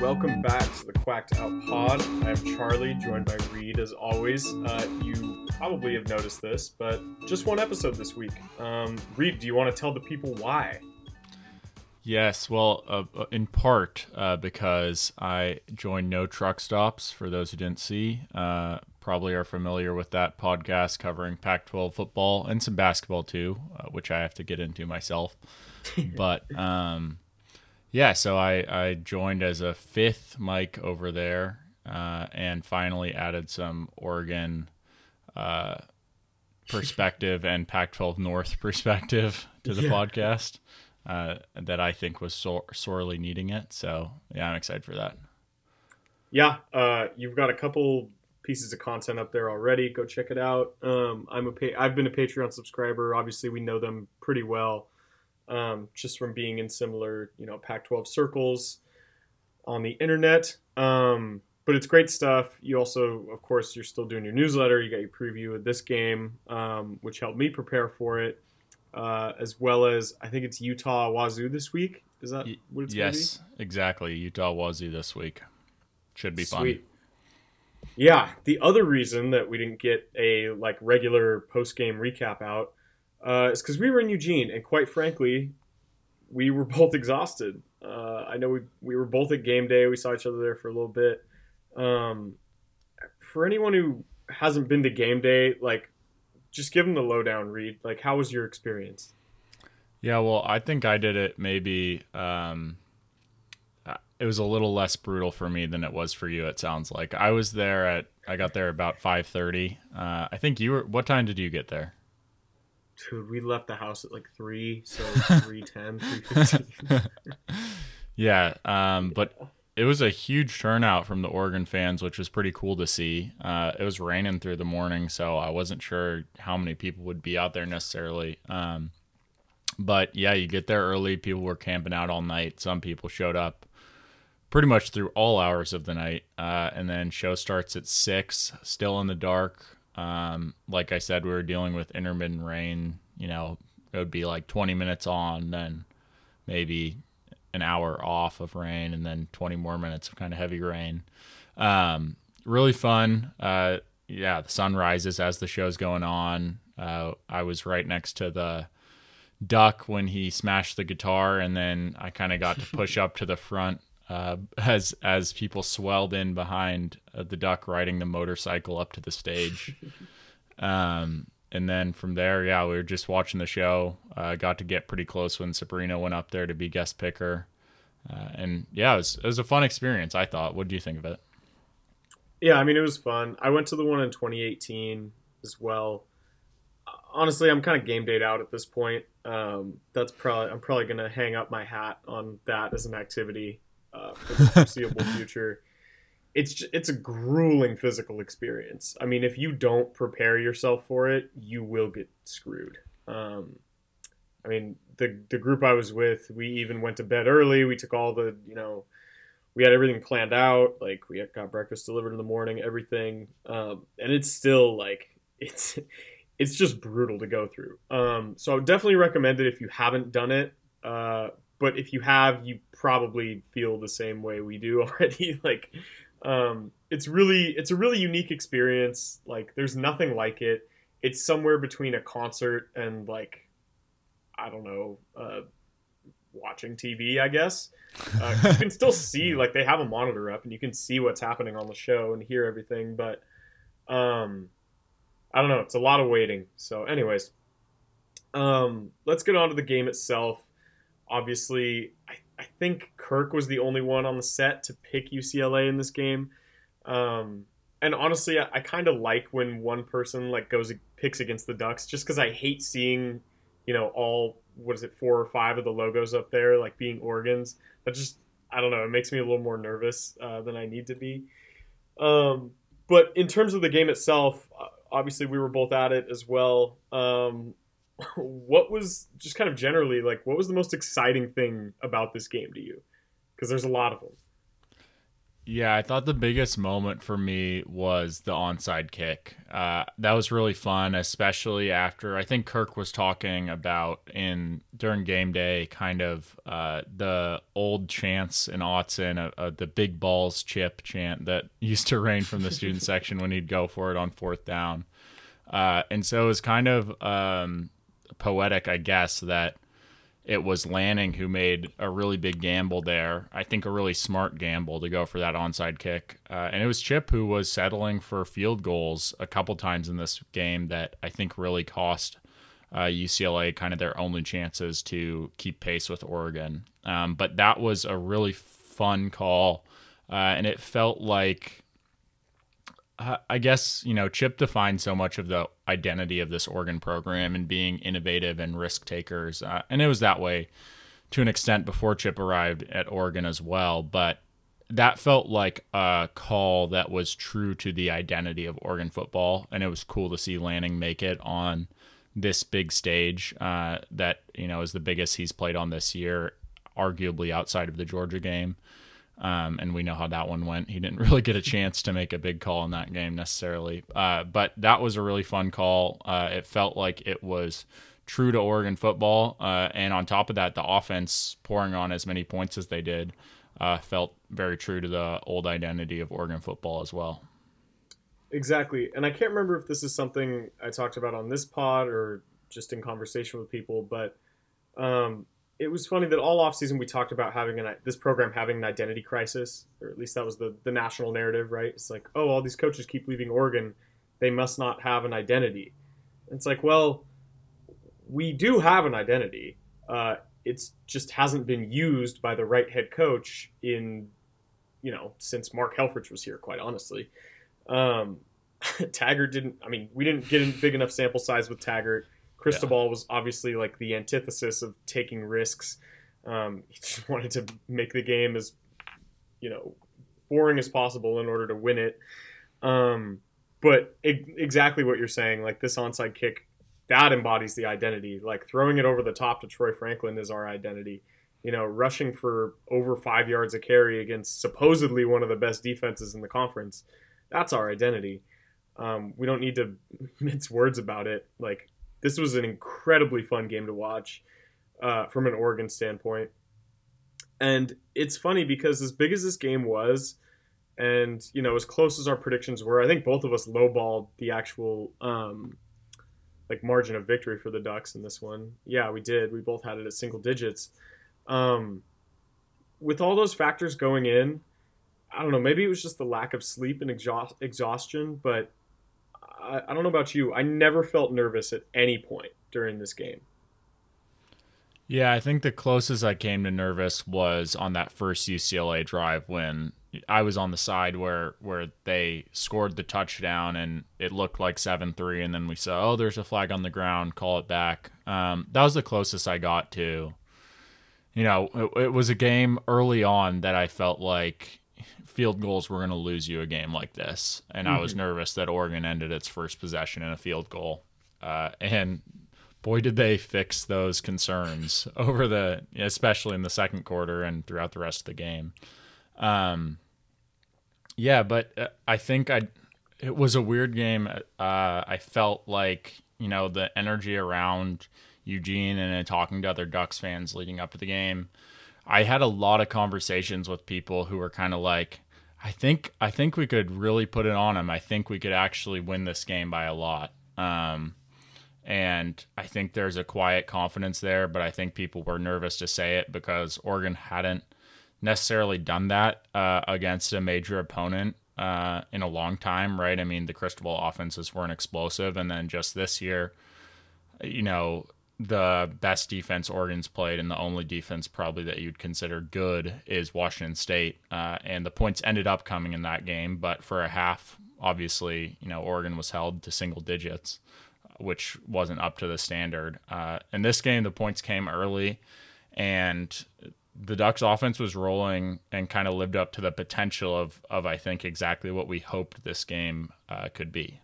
Welcome back to the Quacked Out Pod. I am Charlie, joined by Reed as always. Uh, you probably have noticed this, but just one episode this week. Um, Reed, do you want to tell the people why? Yes, well, uh, uh, in part uh, because I joined No Truck Stops. For those who didn't see, uh, probably are familiar with that podcast covering Pac-12 football and some basketball too, uh, which I have to get into myself. but um, yeah, so I, I joined as a fifth mic over there, uh, and finally added some Oregon perspective and Pac-12 North perspective to the Yeah. podcast uh, that I think was sor- sorely needing it. So yeah, I'm excited for that. Yeah, uh, you've got a couple pieces of content up there already. Go check it out. Um, I'm a pa- I've been a Patreon subscriber. Obviously, we know them pretty well, um, just from being in similar, you know, Pac-12 circles on the internet. Um, but it's great stuff. You also, of course, you're still doing your newsletter. You got your preview of this game, um, which helped me prepare for it, uh, as well as I think it's Utah Wazoo this week. Is that what it's yes, exactly. Utah Wazoo this week should be fun. Sweet. Yeah, the other reason that we didn't get a like regular post game recap out uh, because we were in Eugene, and quite frankly, we were both exhausted. Uh, I know we we were both at game day. We saw each other there for a little bit. Um, for anyone who hasn't been to game day, like, just give them the lowdown. Reed like, how was your experience? Yeah, well, I think I did it maybe. Um, uh, it was a little less brutal for me than it was for you. It sounds like I was there at. I got there about five thirty. Uh, I think you were. What time did you get there? Dude, we left the house at like three, so three ten, three fifteen. Yeah, um, but it was a huge turnout from the Oregon fans, which was pretty cool to see. Uh, it was raining through the morning, so I wasn't sure how many people would be out there necessarily. Um, but yeah, you get there early. People were camping out all night. Some people showed up pretty much through all hours of the night, uh, and then show starts at six, still in the dark. Um, like I said, we were dealing with intermittent rain. You know, it would be like 20 minutes on, then maybe an hour off of rain and then 20 more minutes of kind of heavy rain. Um, really fun. Uh, yeah, the sun rises as the show's going on. Uh, I was right next to the duck when he smashed the guitar, and then I kind of got to push up to the front uh, as as people swelled in behind uh, the duck riding the motorcycle up to the stage. Um, and then from there, yeah, we were just watching the show. Uh, got to get pretty close when Sabrina went up there to be guest picker. Uh, and yeah, it was, it was a fun experience, I thought. What do you think of it? Yeah, I mean it was fun. I went to the one in 2018 as well. Honestly, I'm kind of game date out at this point. Um, that's probably I'm probably gonna hang up my hat on that as an activity uh, for the foreseeable future. It's it's a grueling physical experience. I mean, if you don't prepare yourself for it, you will get screwed. Um, I mean, the the group I was with, we even went to bed early. We took all the you know we had everything planned out. Like we got breakfast delivered in the morning, everything, um, and it's still like it's it's just brutal to go through. Um, so I would definitely recommend it if you haven't done it. Uh, but if you have, you probably feel the same way we do already. like um, it's really it's a really unique experience. Like there's nothing like it. It's somewhere between a concert and like I don't know. Uh, watching TV, I guess. Uh, you can still see, like, they have a monitor up and you can see what's happening on the show and hear everything, but um, I don't know. It's a lot of waiting. So, anyways, um, let's get on to the game itself. Obviously, I, I think Kirk was the only one on the set to pick UCLA in this game. Um, and honestly, I, I kind of like when one person like goes picks against the Ducks, just because I hate seeing, you know, all what is it, four or five of the logos up there like being organs. That just I don't know. It makes me a little more nervous uh, than I need to be. Um, but in terms of the game itself, uh, obviously we were both at it as well. Um, what was just kind of generally like what was the most exciting thing about this game to you? Because there's a lot of them. Yeah, I thought the biggest moment for me was the onside kick. Uh, that was really fun, especially after I think Kirk was talking about in during game day, kind of uh, the old chants in Autzen, uh, uh, the big balls chip chant that used to rain from the student section when he'd go for it on fourth down. Uh, and so it was kind of um, poetic, I guess, that it was Lanning who made a really big gamble there. I think a really smart gamble to go for that onside kick. Uh, and it was Chip who was settling for field goals a couple times in this game that I think really cost uh, UCLA kind of their only chances to keep pace with Oregon. Um, but that was a really fun call. Uh, and it felt like I guess you know Chip defined so much of the identity of this Oregon program and being innovative and risk takers, uh, and it was that way to an extent before Chip arrived at Oregon as well. But that felt like a call that was true to the identity of Oregon football, and it was cool to see Lanning make it on this big stage uh, that you know is the biggest he's played on this year, arguably outside of the Georgia game. Um, and we know how that one went. He didn't really get a chance to make a big call in that game necessarily. Uh, but that was a really fun call. Uh, it felt like it was true to Oregon football. Uh, and on top of that, the offense pouring on as many points as they did uh, felt very true to the old identity of Oregon football as well. Exactly. And I can't remember if this is something I talked about on this pod or just in conversation with people, but um, it was funny that all offseason we talked about having an this program having an identity crisis, or at least that was the the national narrative, right? It's like, oh, all these coaches keep leaving Oregon, they must not have an identity. it's like, well, we do have an identity. Uh, it's just hasn't been used by the right head coach in, you know, since Mark Helfrich was here. Quite honestly, um, Taggart didn't. I mean, we didn't get a big enough sample size with Taggart. Cristobal yeah. was obviously like the antithesis of taking risks. Um, he just wanted to make the game as you know boring as possible in order to win it. Um, but it, exactly what you're saying, like this onside kick, that embodies the identity. Like throwing it over the top to Troy Franklin is our identity. You know, rushing for over five yards a carry against supposedly one of the best defenses in the conference, that's our identity. Um, we don't need to mince words about it. Like this was an incredibly fun game to watch uh, from an Oregon standpoint. And it's funny because as big as this game was, and you know as close as our predictions were, I think both of us lowballed the actual um, like margin of victory for the Ducks in this one. Yeah, we did. We both had it at single digits. Um, with all those factors going in, I don't know. Maybe it was just the lack of sleep and exhaust- exhaustion, but I, I don't know about you. I never felt nervous at any point during this game. Yeah, I think the closest I came to nervous was on that first UCLA drive when I was on the side where where they scored the touchdown and it looked like seven three, and then we saw oh there's a flag on the ground, call it back. Um, that was the closest I got to. You know, it, it was a game early on that I felt like field goals were going to lose you a game like this. And mm-hmm. I was mm-hmm. nervous that Oregon ended its first possession in a field goal. Uh, and boy, did they fix those concerns over the, especially in the second quarter and throughout the rest of the game. Um, yeah, but uh, I think I, it was a weird game. Uh, I felt like, you know, the energy around Eugene and talking to other Ducks fans leading up to the game I had a lot of conversations with people who were kind of like, I think I think we could really put it on them. I think we could actually win this game by a lot. Um, and I think there's a quiet confidence there, but I think people were nervous to say it because Oregon hadn't necessarily done that uh, against a major opponent uh, in a long time, right? I mean, the Cristobal offenses weren't explosive, and then just this year, you know, the best defense Oregon's played and the only defense probably that you'd consider good is Washington State. Uh, and the points ended up coming in that game, but for a half, obviously, you know, Oregon was held to single digits, which wasn't up to the standard. Uh, in this game, the points came early, and the Ducks offense was rolling and kind of lived up to the potential of, of I think, exactly what we hoped this game uh, could be.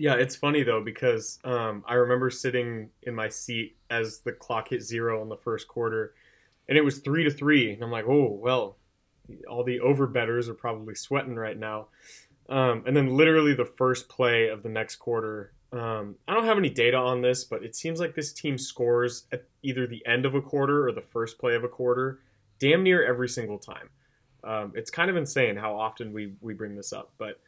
Yeah, it's funny though because um, I remember sitting in my seat as the clock hit zero in the first quarter, and it was three to three, and I'm like, oh well, all the over betters are probably sweating right now. Um, and then literally the first play of the next quarter. Um, I don't have any data on this, but it seems like this team scores at either the end of a quarter or the first play of a quarter, damn near every single time. Um, it's kind of insane how often we we bring this up, but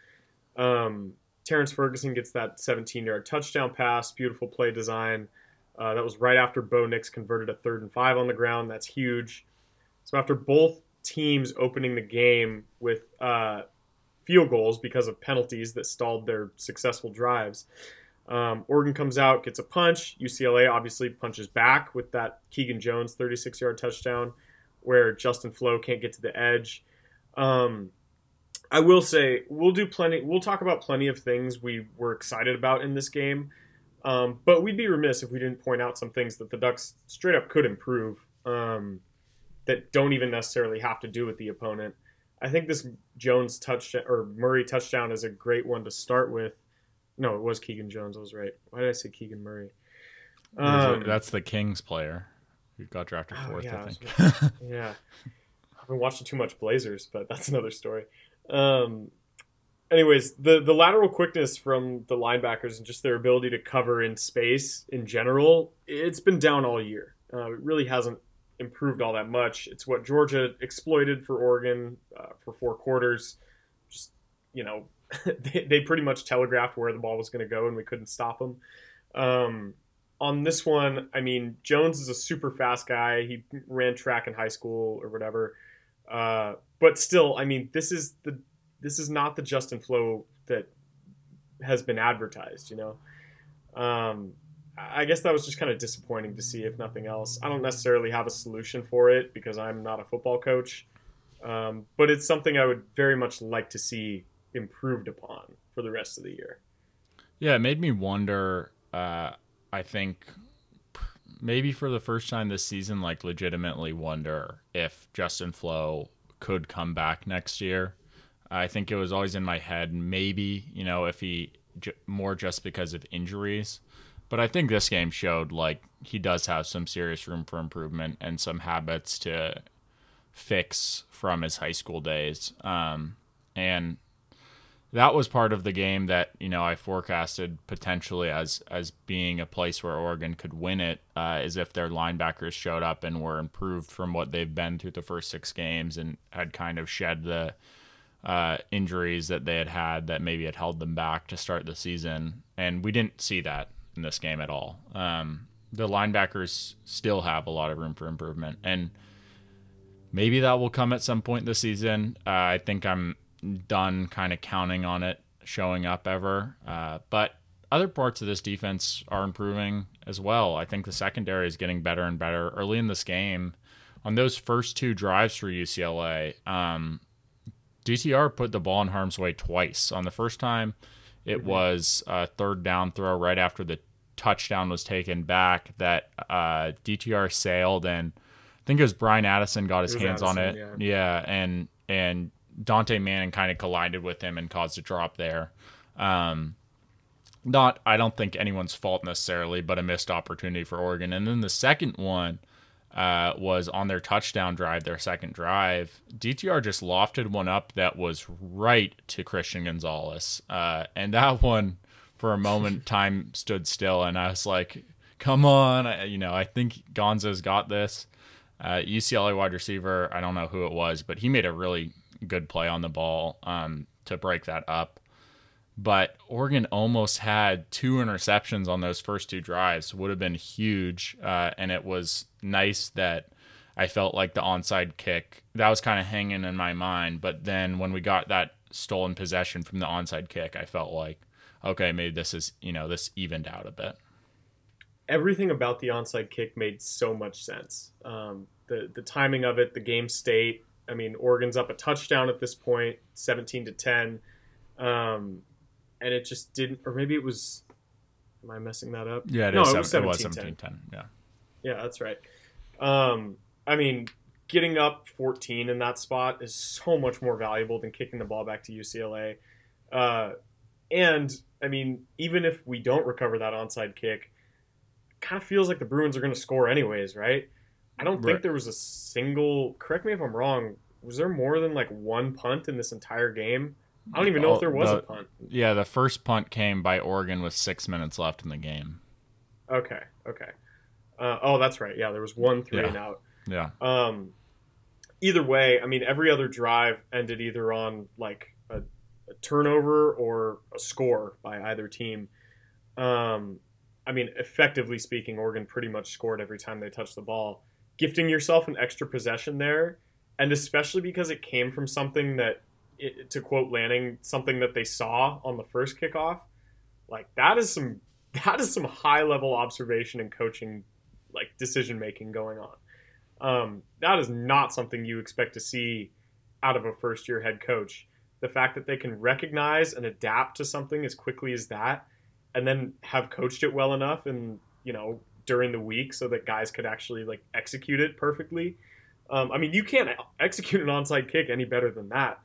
um, Terrence Ferguson gets that 17 yard touchdown pass, beautiful play design. Uh, that was right after Bo Nix converted a third and five on the ground. That's huge. So after both teams opening the game with uh, field goals because of penalties that stalled their successful drives, um, Oregon comes out, gets a punch. UCLA obviously punches back with that Keegan Jones 36 yard touchdown where Justin Flowe can't get to the edge. Um, I will say we'll do plenty. We'll talk about plenty of things we were excited about in this game, um, but we'd be remiss if we didn't point out some things that the Ducks straight up could improve um, that don't even necessarily have to do with the opponent. I think this Jones touchdown or Murray touchdown is a great one to start with. No, it was Keegan Jones. I was right. Why did I say Keegan Murray? Um, That's the Kings player who got drafted oh, fourth. Oh, yeah, I think. yeah, I've been watching too much Blazers, but that's another story. Um, anyways, the the lateral quickness from the linebackers and just their ability to cover in space in general, it's been down all year. Uh, it really hasn't improved all that much. It's what Georgia exploited for Oregon uh, for four quarters. Just you know, they, they pretty much telegraphed where the ball was going to go, and we couldn't stop them. Um, on this one, I mean, Jones is a super fast guy. He ran track in high school or whatever. Uh, but still, I mean, this is the this is not the Justin Flowe that has been advertised. You know, um, I guess that was just kind of disappointing to see, if nothing else. I don't necessarily have a solution for it because I'm not a football coach, um, but it's something I would very much like to see improved upon for the rest of the year. Yeah, it made me wonder. Uh, I think maybe for the first time this season, like legitimately wonder if Justin Flowe could come back next year. I think it was always in my head, maybe, you know, if he more just because of injuries. But I think this game showed like he does have some serious room for improvement and some habits to fix from his high school days. Um, and that was part of the game that you know I forecasted potentially as as being a place where Oregon could win it, uh, is if their linebackers showed up and were improved from what they've been through the first six games and had kind of shed the uh, injuries that they had had that maybe had held them back to start the season, and we didn't see that in this game at all. Um, the linebackers still have a lot of room for improvement, and maybe that will come at some point this season. Uh, I think I'm done kind of counting on it showing up ever. Uh, but other parts of this defense are improving as well. I think the secondary is getting better and better. Early in this game, on those first two drives for UCLA, um, DTR put the ball in harm's way twice. On the first time, it mm-hmm. was a third down throw right after the touchdown was taken back that uh, DTR sailed and I think it was Bryan Addison got his hands Addison, on it. Yeah. yeah, and and Dontae Manning kind of collided with him and caused a drop there. Um, not, I don't think anyone's fault necessarily, but a missed opportunity for Oregon. And then the second one uh, was on their touchdown drive, their second drive. DTR just lofted one up that was right to Christian Gonzalez. Uh, and that one, for a moment, time stood still. And I was like, come on. I, you know, I think Gonzo's got this. Uh, UCLA wide receiver, I don't know who it was, but he made a really good play on the ball um, to break that up. But Oregon almost had two interceptions on those first two drives. Would have been huge, uh, and it was nice that I felt like the onside kick that was kind of hanging in my mind. But then when we got that stolen possession from the onside kick, I felt like, okay, maybe this is you know this evened out a bit. Everything about the onside kick made so much sense. Um, the the timing of it, the game state, I mean, Oregon's up a touchdown at this point, 17 to 10. Um, and it just didn't, or maybe it was, am I messing that up? Yeah, it no, is, it was 17, 17 10. Yeah. Yeah, that's right. Um, I mean, getting up 14 in that spot is so much more valuable than kicking the ball back to UCLA. Uh, and I mean, even if we don't recover that onside kick, kind of feels like the Bruins are going to score anyways, right? I don't think right. there was a single. Correct me if I'm wrong. was there more than like one punt in this entire game? I don't even know Oh, if there was the- a punt. Yeah, the first punt came by Oregon with six minutes left in the game. Okay, okay. Uh, oh, that's right. Yeah, there was one three Yeah. and out. Yeah. Um, either way, I mean, every other drive ended either on like a, a turnover or a score by either team. Um, I mean, effectively speaking, Oregon pretty much scored every time they touched the ball, gifting yourself an extra possession there, and especially because it came from something that, it, to quote Lanning, something that they saw on the first kickoff. Like that is some that is some high level observation and coaching, like decision making going on. Um, that is not something you expect to see out of a first year head coach. The fact that they can recognize and adapt to something as quickly as that, and then have coached it well enough and, you know, during the week so that guys could actually like execute it perfectly. Um, I mean, you can't execute an onside kick any better than that.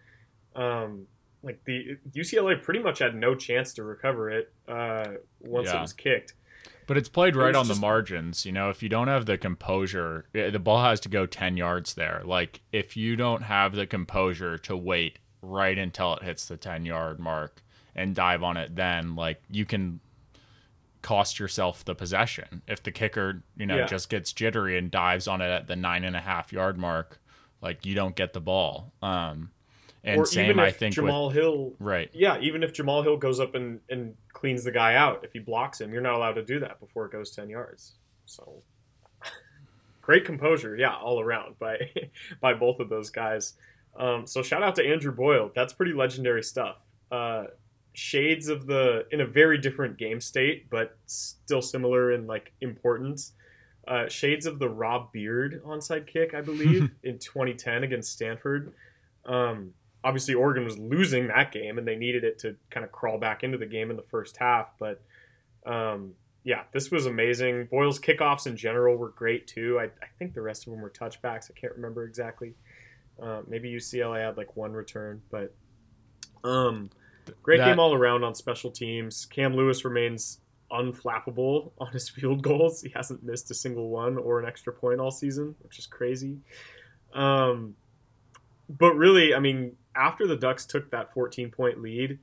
Um, like the UCLA pretty much had no chance to recover it uh, once it was kicked. But it's played right on just- the margins. You know, if you don't have the composure, eh, the ball has to go 10 yards there. Like, if you don't have the composure to wait right until it hits the 10 yard mark and dive on it, then, like, you can cost yourself the possession. If the kicker, you know, Yeah. just gets jittery and dives on it at the nine and a half yard mark, like, you don't get the ball. Um, and or same, I think, Jamal Hill right. Yeah, even if Jamal Hill goes up and, and cleans the guy out, if he blocks him, you're not allowed to do that before it goes 10 yards. So great composure, yeah, all around by by both of those guys. Um, so shout out to Andrew Boyle. That's pretty legendary stuff. Uh, shades of the in a very different game state, but still similar in like importance. Uh, shades of the Rob Beard onside kick, I believe, in 2010 against Stanford. Um, obviously Oregon was losing that game and they needed it to kind of crawl back into the game in the first half. But um, yeah, this was amazing. Boyle's kickoffs in general were great too. I, I think the rest of them were touchbacks. I can't remember exactly. Uh, maybe UCLA had like one return, but um, great That- game all around on special teams. Cam Lewis remains unflappable on his field goals. He hasn't missed a single one or an extra point all season, which is crazy. Um, but really, I mean, after the Ducks took that 14 point lead,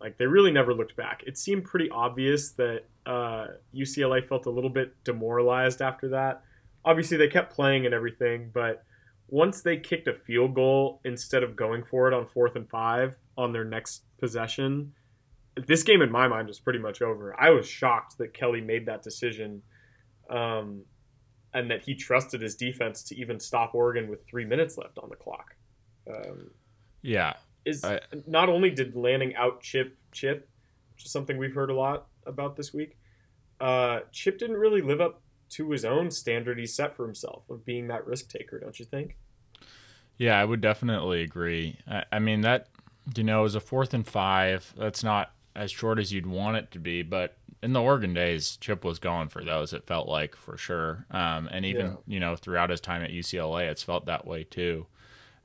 like they really never looked back. It seemed pretty obvious that uh, UCLA felt a little bit demoralized after that. Obviously, they kept playing and everything, but once they kicked a field goal instead of going for it on fourth and five on their next possession, this game in my mind was pretty much over. I was shocked that Kelly made that decision. Um, and that he trusted his defense to even stop Oregon with three minutes left on the clock. Um, Yeah. is I- not only did Lanning out chip Chip, which is something we've heard a lot about this week. Uh, Chip didn't really live up to his own standard he set for himself of being that risk taker, don't you think? Yeah, I would definitely agree. I, I mean that you know, is a fourth and five. That's not as short as you'd want it to be, but in the Oregon days, Chip was going for those. It felt like for sure, um, and even Yeah. you know throughout his time at UCLA, it's felt that way too.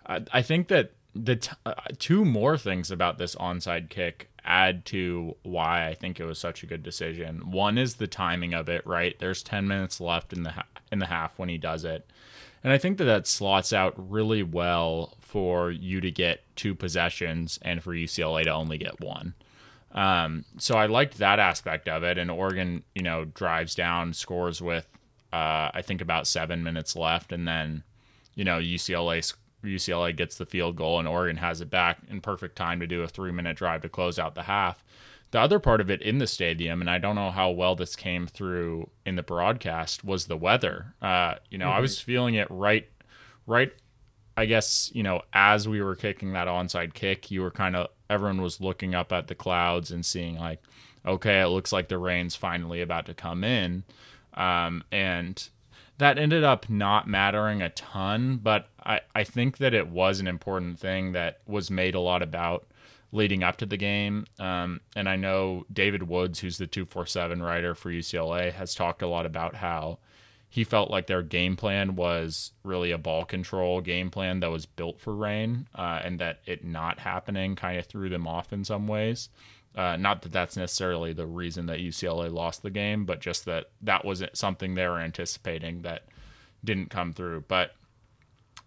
I, I think that the t- uh, two more things about this onside kick add to why I think it was such a good decision. One is the timing of it. Right, there's ten minutes left in the ha- in the half when he does it. And I think that that slots out really well for you to get two possessions and for UCLA to only get one. Um, so I liked that aspect of it. And Oregon, you know, drives down, scores with, uh, I think about seven minutes left, and then, you know, UCLA UCLA gets the field goal, and Oregon has it back in perfect time to do a three minute drive to close out the half. The other part of it in the stadium, and I don't know how well this came through in the broadcast, was the weather. Uh, you know, I was feeling it right, right. I guess you know, as we were kicking that onside kick, you were kind of everyone was looking up at the clouds and seeing like, okay, it looks like the rain's finally about to come in, um, and that ended up not mattering a ton. But I I think that it was an important thing that was made a lot about leading up to the game. Um, and I know David Woods, who's the 247 writer for UCLA, has talked a lot about how he felt like their game plan was really a ball control game plan that was built for rain, uh, and that it not happening kind of threw them off in some ways. Uh, not that that's necessarily the reason that UCLA lost the game, but just that that wasn't something they were anticipating that didn't come through. But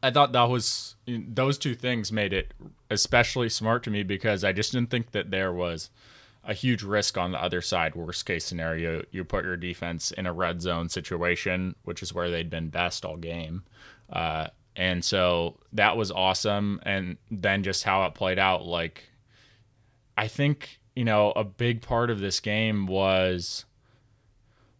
I thought that was those two things made it especially smart to me because I just didn't think that there was a huge risk on the other side. Worst case scenario, you put your defense in a red zone situation, which is where they'd been best all game. Uh, and so that was awesome. And then just how it played out, like, I think, you know, a big part of this game was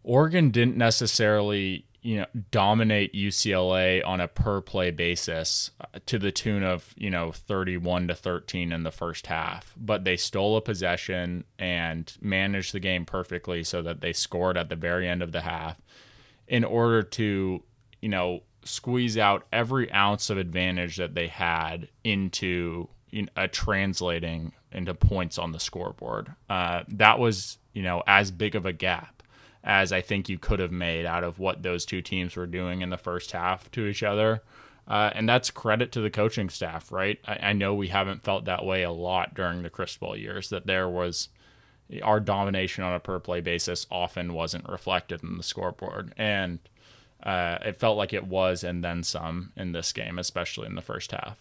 Oregon didn't necessarily you know dominate UCLA on a per play basis uh, to the tune of you know 31 to 13 in the first half. But they stole a possession and managed the game perfectly so that they scored at the very end of the half in order to you know squeeze out every ounce of advantage that they had into a translating into points on the scoreboard uh, that was you know as big of a gap as I think you could have made out of what those two teams were doing in the first half to each other. Uh, and that's credit to the coaching staff, right? I, I, know we haven't felt that way a lot during the Cristobal years, that there was our domination on a per play basis often wasn't reflected in the scoreboard. And uh, it felt like it was, and then some in this game, especially in the first half.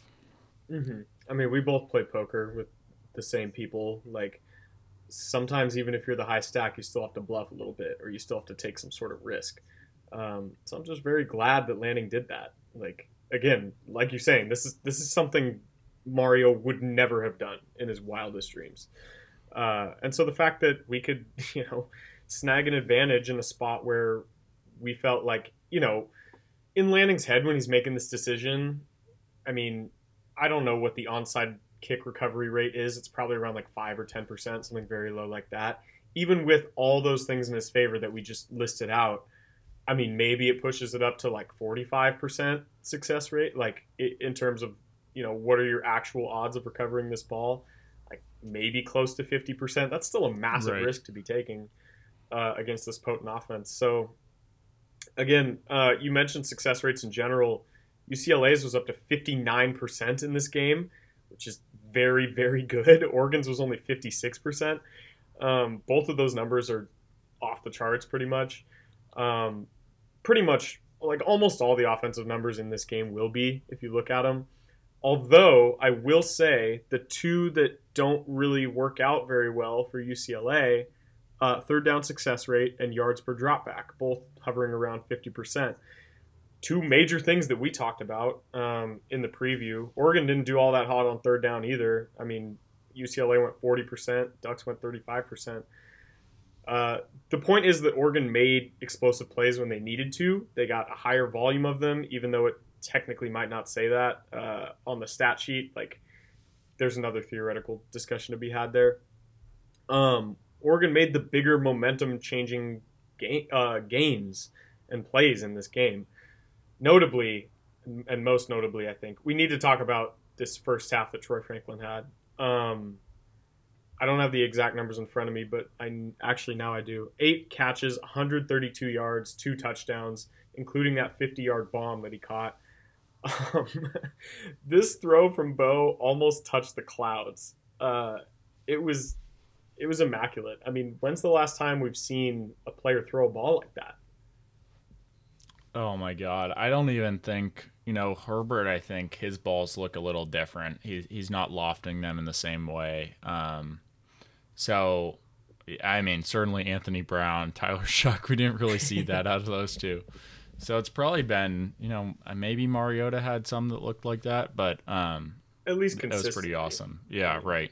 Mm-hmm. I mean, we both play poker with the same people. Like, sometimes even if you're the high stack, you still have to bluff a little bit, or you still have to take some sort of risk. Um, so I'm just very glad that Lanning did that. Like again, like you're saying, this is this is something Mario would never have done in his wildest dreams. Uh, and so the fact that we could, you know, snag an advantage in a spot where we felt like, you know, in Lanning's head when he's making this decision, I mean, I don't know what the onside kick recovery rate is. It's probably around like 5 or 10%, something very low like that. Even with all those things in his favor that we just listed out, I mean, maybe it pushes it up to like 45% success rate, like in terms of, you know, what are your actual odds of recovering this ball? Like maybe close to 50%. That's still a massive right. risk to be taking uh, against this potent offense. So, again, uh, you mentioned success rates in general. UCLA's was up to 59% in this game, which is very, very good. Oregon's was only 56%. Um, both of those numbers are off the charts pretty much. Um, pretty much, like almost all the offensive numbers in this game will be if you look at them. Although I will say the two that don't really work out very well for UCLA, uh, third down success rate and yards per dropback, both hovering around 50% two major things that we talked about um, in the preview. Oregon didn't do all that hot on third down either. I mean, UCLA went 40%, Ducks went 35%. Uh, the point is that Oregon made explosive plays when they needed to. They got a higher volume of them, even though it technically might not say that uh, on the stat sheet. Like, there's another theoretical discussion to be had there. Um, Oregon made the bigger momentum changing ga- uh, gains and plays in this game notably, and most notably, I think we need to talk about this first half that Troy Franklin had. Um, I don't have the exact numbers in front of me, but I actually now I do. Eight catches, 132 yards, two touchdowns, including that 50 yard bomb that he caught. Um, this throw from Bo almost touched the clouds. Uh, it was it was immaculate. I mean, when's the last time we've seen a player throw a ball like that? Oh my god, I don't even think you know Herbert. I think his balls look a little different. He, he's not lofting them in the same way. Um, so, I mean, certainly Anthony Brown, Tyler Shough. We didn't really see that out of those two. So it's probably been you know maybe Mariota had some that looked like that, but um, at least that was pretty awesome. Yeah, right.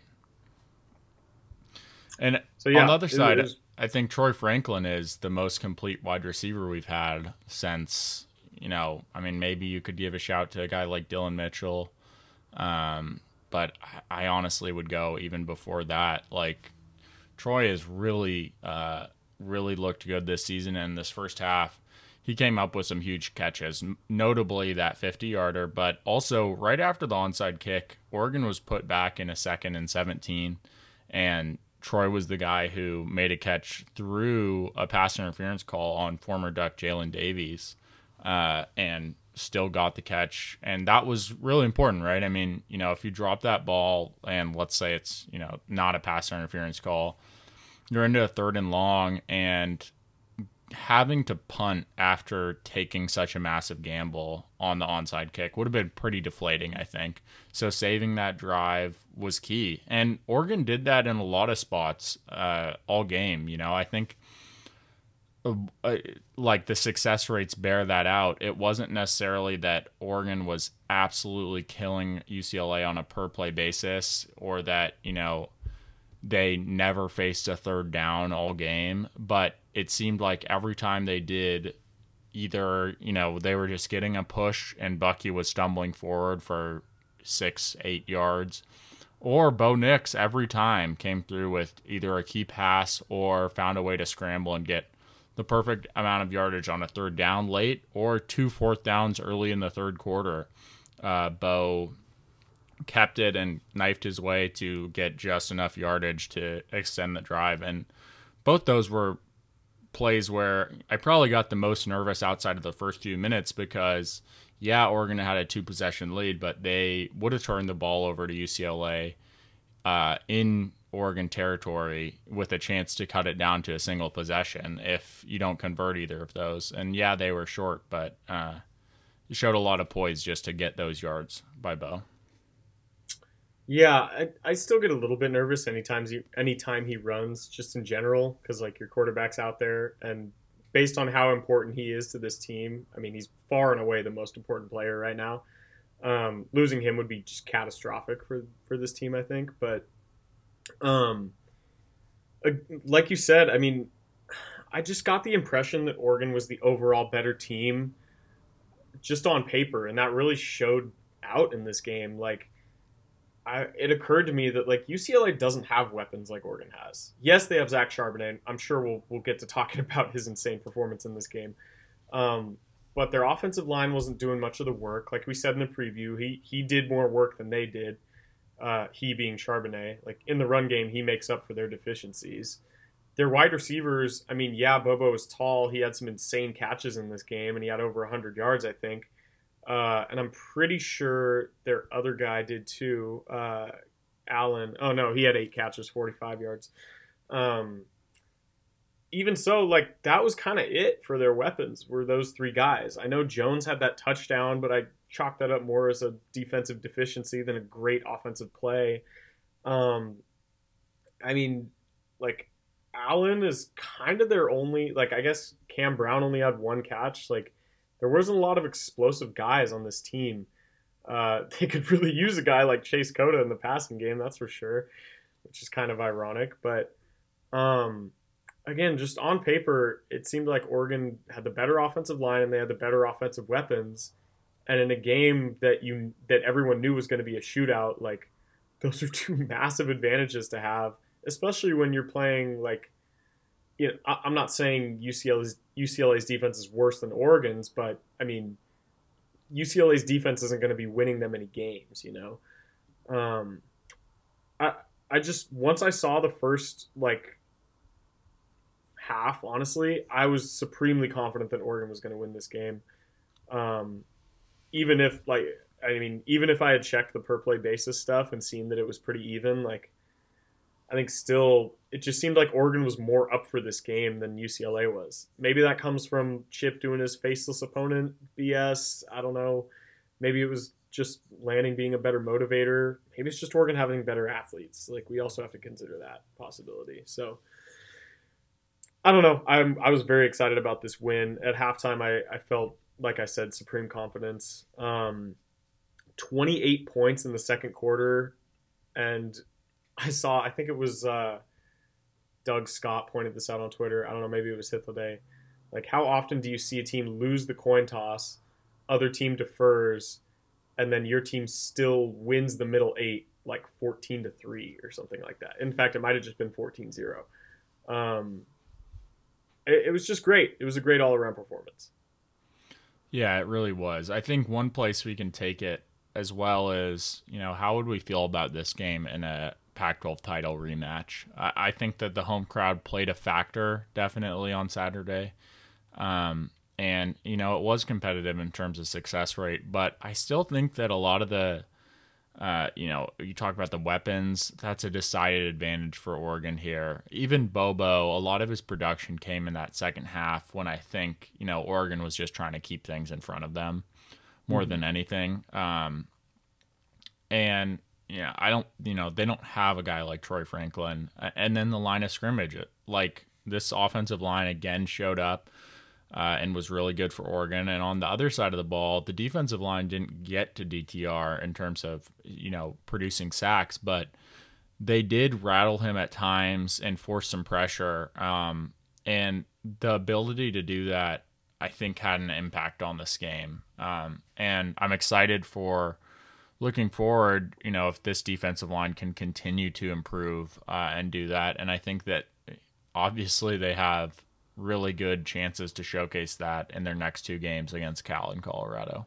And so, yeah, on the other side, I think Troy Franklin is the most complete wide receiver we've had since, you know, I mean, maybe you could give a shout to a guy like Dillon Mitchell. Um, but I honestly would go even before that. Like, Troy has really, uh, really looked good this season. And this first half, he came up with some huge catches, notably that 50 yarder, but also right after the onside kick, Oregon was put back in a second and 17. And Troy was the guy who made a catch through a pass interference call on former Duck Jaylin Davies, uh, and still got the catch. And that was really important, right? I mean, you know, if you drop that ball and let's say it's you know not a pass interference call, you're into a third and long, and having to punt after taking such a massive gamble on the onside kick would have been pretty deflating, I think. So saving that drive was key. And Oregon did that in a lot of spots uh, all game. You know, I think uh, like the success rates bear that out. It wasn't necessarily that Oregon was absolutely killing UCLA on a per play basis or that, you know, they never faced a third down all game, but it seemed like every time they did, either, you know, they were just getting a push and Bucky was stumbling forward for six, eight yards, or Bo Nix every time came through with either a key pass or found a way to scramble and get the perfect amount of yardage on a third down late or two fourth downs early in the third quarter. Uh, Bo kept it and knifed his way to get just enough yardage to extend the drive. And both those were plays where I probably got the most nervous outside of the first few minutes because, yeah, Oregon had a two possession lead, but they would have turned the ball over to UCLA uh, in Oregon territory with a chance to cut it down to a single possession if you don't convert either of those. And yeah, they were short, but uh, showed a lot of poise just to get those yards by Bo. Yeah, I, I still get a little bit nervous anytime he anytime he runs, just in general, because like your quarterback's out there, and based on how important he is to this team, I mean he's far and away the most important player right now. Um, losing him would be just catastrophic for for this team, I think. But um, like you said, I mean, I just got the impression that Oregon was the overall better team, just on paper, and that really showed out in this game. Like I, it occurred to me that like UCLA doesn't have weapons like Oregon has. Yes, they have Zach Charbonnet. I'm sure we'll we'll get to talking about his insane performance in this game. Um, but their offensive line wasn't doing much of the work. Like we said in the preview, he he did more work than they did. Uh, he being Charbonnet, like in the run game, he makes up for their deficiencies. Their wide receivers, I mean, yeah, Bobo is tall. He had some insane catches in this game, and he had over 100 yards, I think. Uh, and I'm pretty sure their other guy did too. Uh, Allen. Oh no, he had eight catches, 45 yards. Um, even so, like that was kind of it for their weapons. Were those three guys? I know Jones had that touchdown, but I chalked that up more as a defensive deficiency than a great offensive play. Um, I mean, like Allen is kind of their only. Like I guess Kam Brown only had one catch. Like there wasn't a lot of explosive guys on this team. Uh, they could really use a guy like Chase Cota in the passing game, that's for sure, which is kind of ironic. But um, again, just on paper, it seemed like Oregon had the better offensive line and they had the better offensive weapons. And in a game that you that everyone knew was going to be a shootout, like those are two massive advantages to have, especially when you're playing like you know, I, am not saying UCLA's UCLA's defense is worse than Oregon's, but I mean, UCLA's defense isn't going to be winning them any games. You know, um, I I just once I saw the first like half, honestly, I was supremely confident that Oregon was going to win this game. Um, even if like I mean, even if I had checked the per play basis stuff and seen that it was pretty even, like I think still it just seemed like Oregon was more up for this game than UCLA was. Maybe that comes from Chip doing his faceless opponent BS. I don't know. Maybe it was just Lanning being a better motivator. Maybe it's just Oregon having better athletes. Like we also have to consider that possibility. So I don't know. I'm I was very excited about this win. At halftime I, I felt like I said supreme confidence. Um 28 points in the second quarter and I saw, I think it was uh, Doug Scott pointed this out on Twitter. I don't know, maybe it was Day. Like, how often do you see a team lose the coin toss, other team defers, and then your team still wins the middle eight, like 14 to 3 or something like that? In fact, it might have just been 14 0. Um, it, it was just great. It was a great all around performance. Yeah, it really was. I think one place we can take it as well as, you know, how would we feel about this game in a Pac 12 title rematch. I, I, think that the home crowd played a factor definitely on Saturday. Um, and, you know, it was competitive in terms of success rate, but I still think that a lot of the Uh, you know, you talk about the weapons. That's a decided advantage for Oregon here. Even Bobo, a lot of his production came in that second half when I think you know Oregon was just trying to keep things in front of them more mm-hmm. than anything. Um, and yeah, I don't, you know, they don't have a guy like Troy Franklin. And then the line of scrimmage, like this offensive line again showed up uh, and was really good for Oregon. And on the other side of the ball, the defensive line didn't get to DTR in terms of you know producing sacks, but they did rattle him at times and force some pressure. Um, and the ability to do that, I think, had an impact on this game. Um, and I'm excited for looking forward. You know, if this defensive line can continue to improve uh, and do that, and I think that obviously they have really good chances to showcase that in their next two games against Cal and Colorado.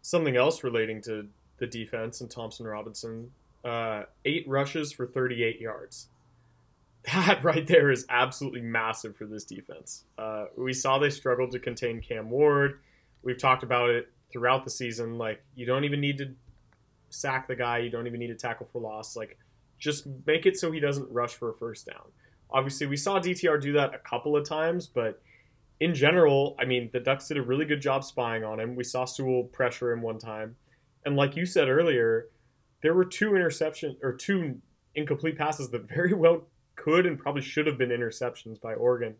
Something else relating to the defense and Thompson Robinson uh, eight rushes for 38 yards. That right there is absolutely massive for this defense. Uh, we saw they struggled to contain Cam Ward. We've talked about it throughout the season. Like, you don't even need to sack the guy, you don't even need to tackle for loss. Like, just make it so he doesn't rush for a first down. Obviously, we saw DTR do that a couple of times, but in general, I mean, the Ducks did a really good job spying on him. We saw Sewell pressure him one time. And like you said earlier, there were two interceptions or two incomplete passes that very well could and probably should have been interceptions by Oregon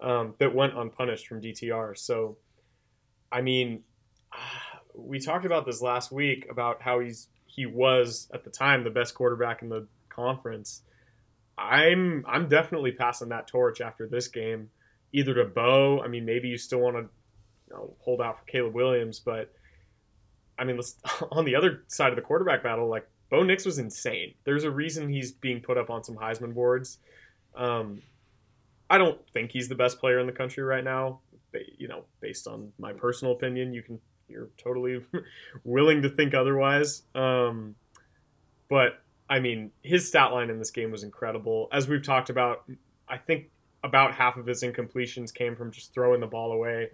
um, that went unpunished from DTR. So, I mean, we talked about this last week about how he's he was at the time the best quarterback in the conference. I'm I'm definitely passing that torch after this game, either to Bo. I mean, maybe you still want to you know, hold out for Caleb Williams, but I mean, on the other side of the quarterback battle, like Bo Nix was insane. There's a reason he's being put up on some Heisman boards. Um, I don't think he's the best player in the country right now. You know, based on my personal opinion, you can you're totally willing to think otherwise. Um, but I mean, his stat line in this game was incredible. As we've talked about, I think about half of his incompletions came from just throwing the ball away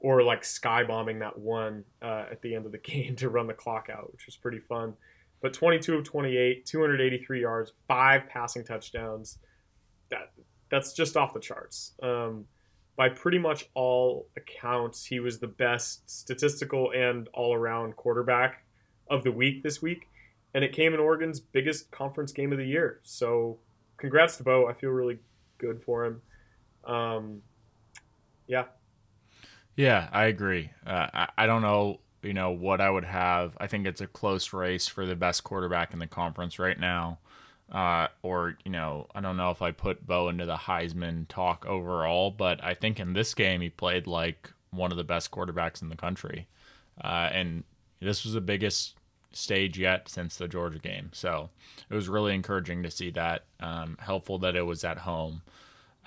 or like sky bombing that one uh, at the end of the game to run the clock out, which was pretty fun. But 22 of 28, 283 yards, five passing touchdowns. That that's just off the charts. Um, by pretty much all accounts, he was the best statistical and all around quarterback of the week this week and it came in Oregon's biggest conference game of the year. So, congrats to Bo. I feel really good for him. Um, yeah. Yeah, I agree. Uh, I, I don't know, you know, what I would have. I think it's a close race for the best quarterback in the conference right now. Uh, or, you know, I don't know if I put Bo into the Heisman talk overall, but I think in this game he played like one of the best quarterbacks in the country. Uh, and this was the biggest stage yet since the Georgia game. So it was really encouraging to see that. Um, helpful that it was at home.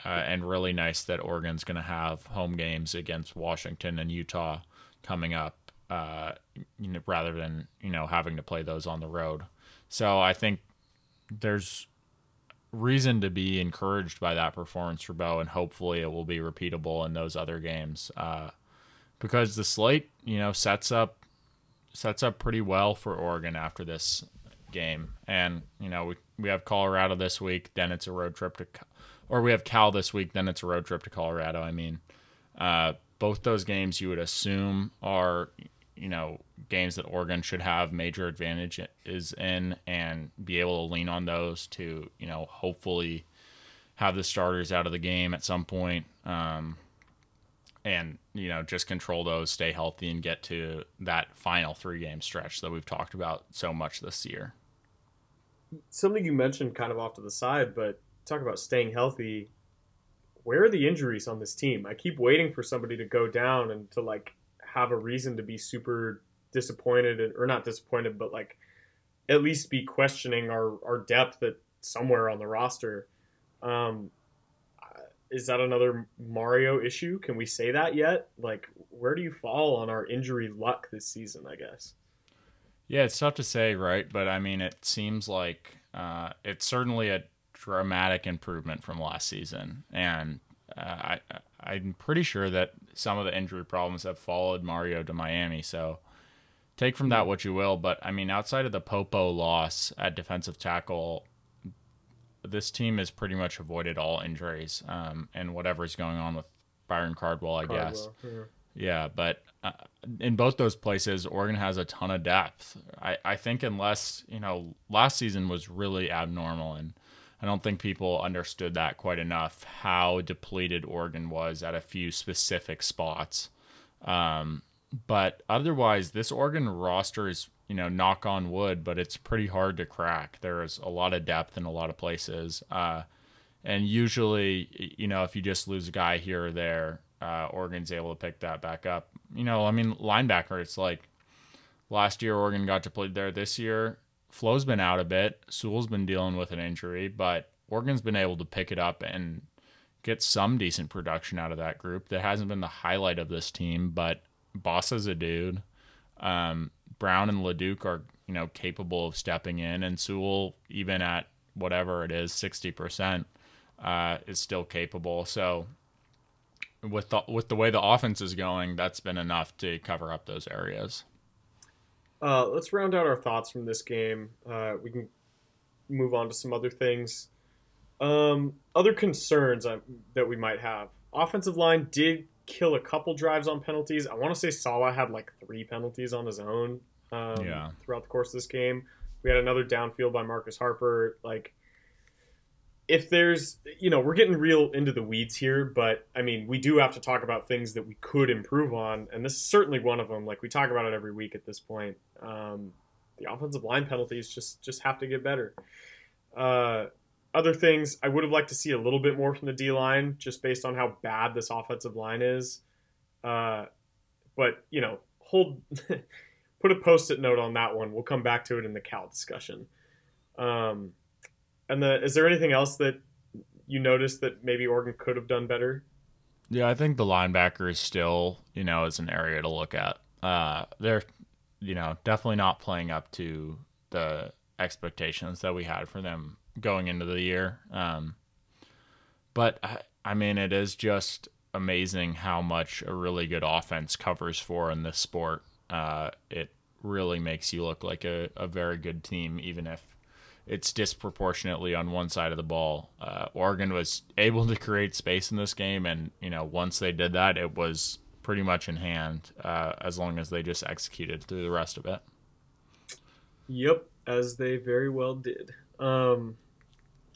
Uh, and really nice that Oregon's going to have home games against Washington and Utah coming up, uh, you know, rather than you know having to play those on the road. So I think there's reason to be encouraged by that performance for Bo, and hopefully it will be repeatable in those other games. Uh, because the slate, you know, sets up sets up pretty well for Oregon after this game. And you know, we we have Colorado this week, then it's a road trip to, or we have Cal this week, then it's a road trip to Colorado. I mean, uh, both those games you would assume are you know games that Oregon should have major advantage is in and be able to lean on those to you know hopefully have the starters out of the game at some point. Um, and you know just control those, stay healthy, and get to that final three game stretch that we've talked about so much this year. Something you mentioned kind of off to the side, but talk about staying healthy. Where are the injuries on this team? I keep waiting for somebody to go down and to like have a reason to be super disappointed or not disappointed, but like at least be questioning our, our depth at somewhere on the roster. Um, is that another Mario issue? Can we say that yet? Like, where do you fall on our injury luck this season? I guess. Yeah, it's tough to say, right? But I mean, it seems like uh, it's certainly a dramatic improvement from last season, and uh, I I'm pretty sure that some of the injury problems have followed Mario to Miami. So take from that what you will, but I mean, outside of the Popo loss at defensive tackle, this team has pretty much avoided all injuries um, and whatever's going on with Byron Cardwell, I Cardwell, guess. Yeah. yeah, but uh, in both those places, Oregon has a ton of depth. I, I think unless you know, last season was really abnormal, and I don't think people understood that quite enough. How depleted Oregon was at a few specific spots. Um, but otherwise, this Oregon roster is, you know, knock on wood, but it's pretty hard to crack. There's a lot of depth in a lot of places. Uh, and usually, you know, if you just lose a guy here or there, uh, Oregon's able to pick that back up. You know, I mean, linebacker, it's like last year Oregon got to play there. This year, Flowe's been out a bit. Sewell's been dealing with an injury, but Oregon's been able to pick it up and get some decent production out of that group. That hasn't been the highlight of this team, but Boss is a dude. Um, Brown and LaDuke are you know capable of stepping in, and Sewell even at whatever it is, sixty percent, uh, is still capable. So with the with the way the offense is going, that's been enough to cover up those areas. Uh, let's round out our thoughts from this game. Uh, we can move on to some other things. Um, other concerns uh, that we might have. Offensive line did kill a couple drives on penalties. I want to say Saleh had like three penalties on his own um, yeah. throughout the course of this game. We had another downfield by Marcus Harper. Like, if there's, you know, we're getting real into the weeds here, but I mean, we do have to talk about things that we could improve on, and this is certainly one of them. Like we talk about it every week at this point. Um, the offensive line penalties just just have to get better. Uh, other things, I would have liked to see a little bit more from the D line, just based on how bad this offensive line is. Uh, but you know, hold, put a post-it note on that one. We'll come back to it in the Cal discussion. Um, and is there anything else that you noticed that maybe Oregon could have done better? Yeah, I think the linebacker is still, you know, is an area to look at. Uh, they're, you know, definitely not playing up to the expectations that we had for them going into the year. Um, but I mean, it is just amazing how much a really good offense covers for in this sport. Uh, it really makes you look like a, a very good team, even if it's disproportionately on one side of the ball. Uh, Oregon was able to create space in this game, and you know once they did that, it was pretty much in hand uh, as long as they just executed through the rest of it. Yep, as they very well did. Um,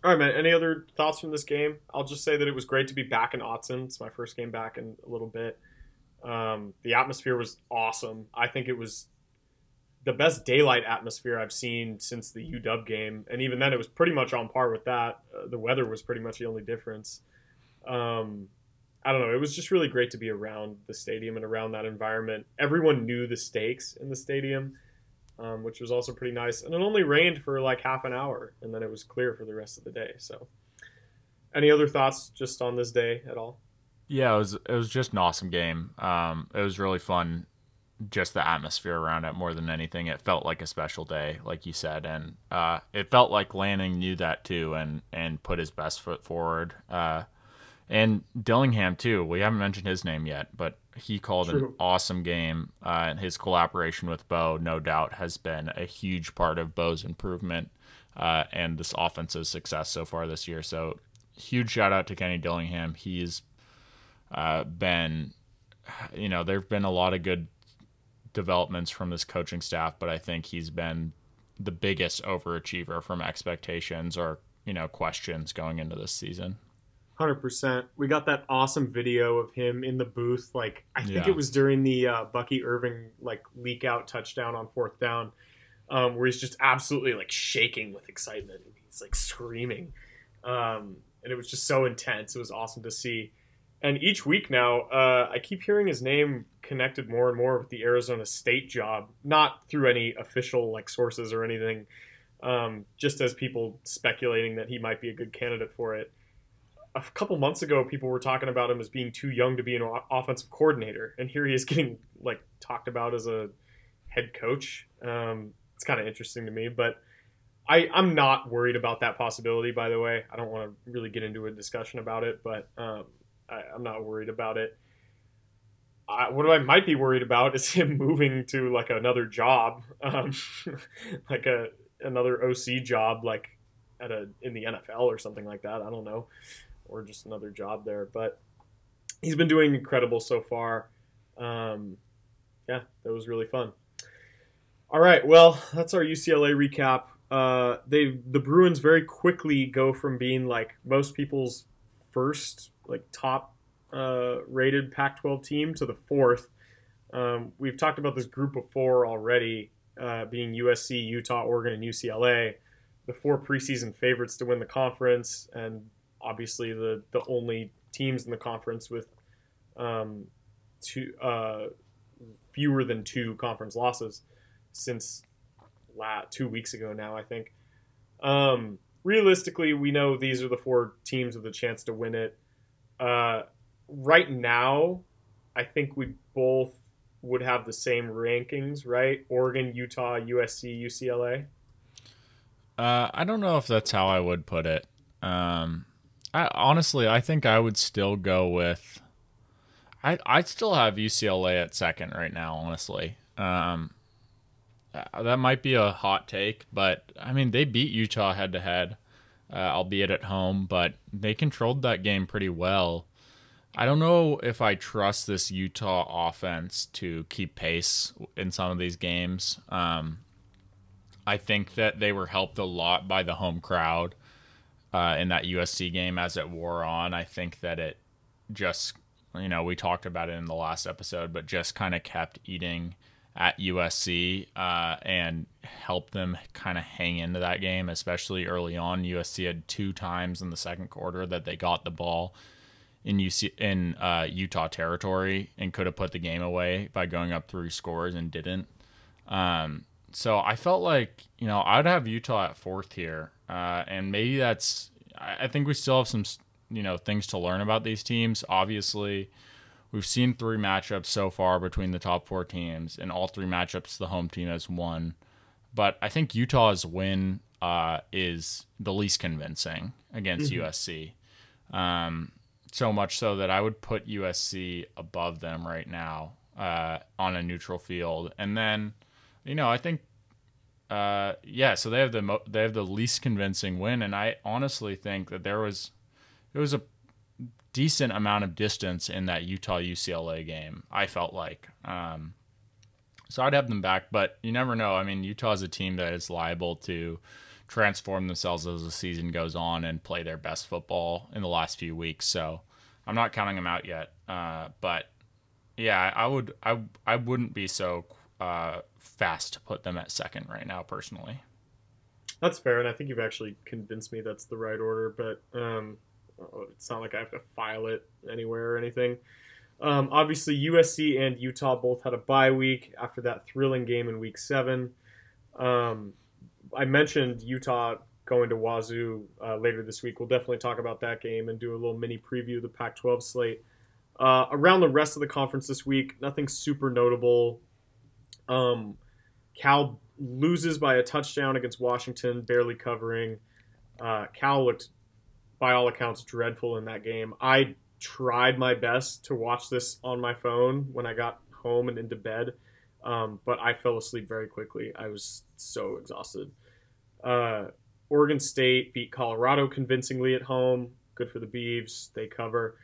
all right, man. Any other thoughts from this game? I'll just say that it was great to be back in Autzen. It's my first game back in a little bit. Um, the atmosphere was awesome. I think it was the best daylight atmosphere I've seen since the UW game, and even then, it was pretty much on par with that. Uh, the weather was pretty much the only difference. Um, I don't know. It was just really great to be around the stadium and around that environment. Everyone knew the stakes in the stadium um, which was also pretty nice. And it only rained for like half an hour, and then it was clear for the rest of the day. So, any other thoughts just on this day at all? Yeah, it was it was just an awesome game. Um, it was really fun, just the atmosphere around it more than anything. It felt like a special day, like you said, and uh, it felt like Lanning knew that too, and and put his best foot forward. Uh, and Dillingham too. We haven't mentioned his name yet, but he called True. an awesome game. Uh, and his collaboration with Bo, no doubt, has been a huge part of Bo's improvement uh, and this offensive success so far this year. So, huge shout out to Kenny Dillingham. He's uh, been, you know, there have been a lot of good developments from this coaching staff, but I think he's been the biggest overachiever from expectations or you know questions going into this season. Hundred percent. We got that awesome video of him in the booth. Like I think yeah. it was during the uh, Bucky Irving like leak out touchdown on fourth down, um, where he's just absolutely like shaking with excitement. He's like screaming, um, and it was just so intense. It was awesome to see. And each week now, uh, I keep hearing his name connected more and more with the Arizona State job, not through any official like sources or anything, um, just as people speculating that he might be a good candidate for it a couple months ago, people were talking about him as being too young to be an offensive coordinator, and here he is getting like talked about as a head coach. Um, it's kind of interesting to me, but I, I'm not worried about that possibility. By the way, I don't want to really get into a discussion about it, but um, I, I'm not worried about it. I, what I might be worried about is him moving to like another job, um, like a another OC job, like at a in the NFL or something like that. I don't know, or just another job there. But he's been doing incredible so far. Um, yeah, that was really fun. All right, well, that's our UCLA recap. Uh, they the Bruins very quickly go from being like most people's first like top uh, rated Pac-12 team to the fourth. Um, we've talked about this group of four already, uh, being USC, Utah, Oregon, and UCLA, the four preseason favorites to win the conference, and obviously the the only teams in the conference with um, two uh, fewer than two conference losses since la- two weeks ago now, I think. Um, realistically, we know these are the four teams with a chance to win it. Uh, right now, I think we both would have the same rankings, right? Oregon, Utah, USC, UCLA. Uh, I don't know if that's how I would put it. Um, I honestly, I think I would still go with. I I still have UCLA at second right now. Honestly, um, that might be a hot take, but I mean they beat Utah head to head, uh, albeit at home, but they controlled that game pretty well. I don't know if I trust this Utah offense to keep pace in some of these games. Um, I think that they were helped a lot by the home crowd uh, in that USC game as it wore on. I think that it just, you know, we talked about it in the last episode, but just kind of kept eating at USC uh, and help them kind of hang into that game, especially early on. USC had two times in the second quarter that they got the ball in UC in uh, Utah territory and could have put the game away by going up three scores and didn't. Um, so I felt like you know I'd have Utah at fourth here, uh, and maybe that's. I think we still have some you know things to learn about these teams. Obviously, we've seen three matchups so far between the top four teams, and all three matchups the home team has won. But I think Utah's win uh, is the least convincing against mm-hmm. USC. Um, so much so that I would put USC above them right now uh, on a neutral field. And then, you know, I think, uh, yeah, so they have the mo- they have the least convincing win, and I honestly think that there was it was a decent amount of distance in that Utah UCLA game. I felt like. Um, so I'd have them back, but you never know. I mean, Utah is a team that is liable to transform themselves as the season goes on and play their best football in the last few weeks. So I'm not counting them out yet. Uh, but yeah, I would I I wouldn't be so uh, fast to put them at second right now personally. That's fair, and I think you've actually convinced me that's the right order. But um, it's not like I have to file it anywhere or anything. Um, obviously, USC and Utah both had a bye week after that thrilling game in Week Seven. Um, I mentioned Utah going to Wazoo uh, later this week. We'll definitely talk about that game and do a little mini preview of the Pac 12 slate. Uh, around the rest of the conference this week, nothing super notable. Um, Cal loses by a touchdown against Washington, barely covering. Uh, Cal looked, by all accounts, dreadful in that game. I tried my best to watch this on my phone when I got home and into bed, um, but I fell asleep very quickly. I was so exhausted. Uh, Oregon State beat Colorado convincingly at home. Good for the Beavs. They cover.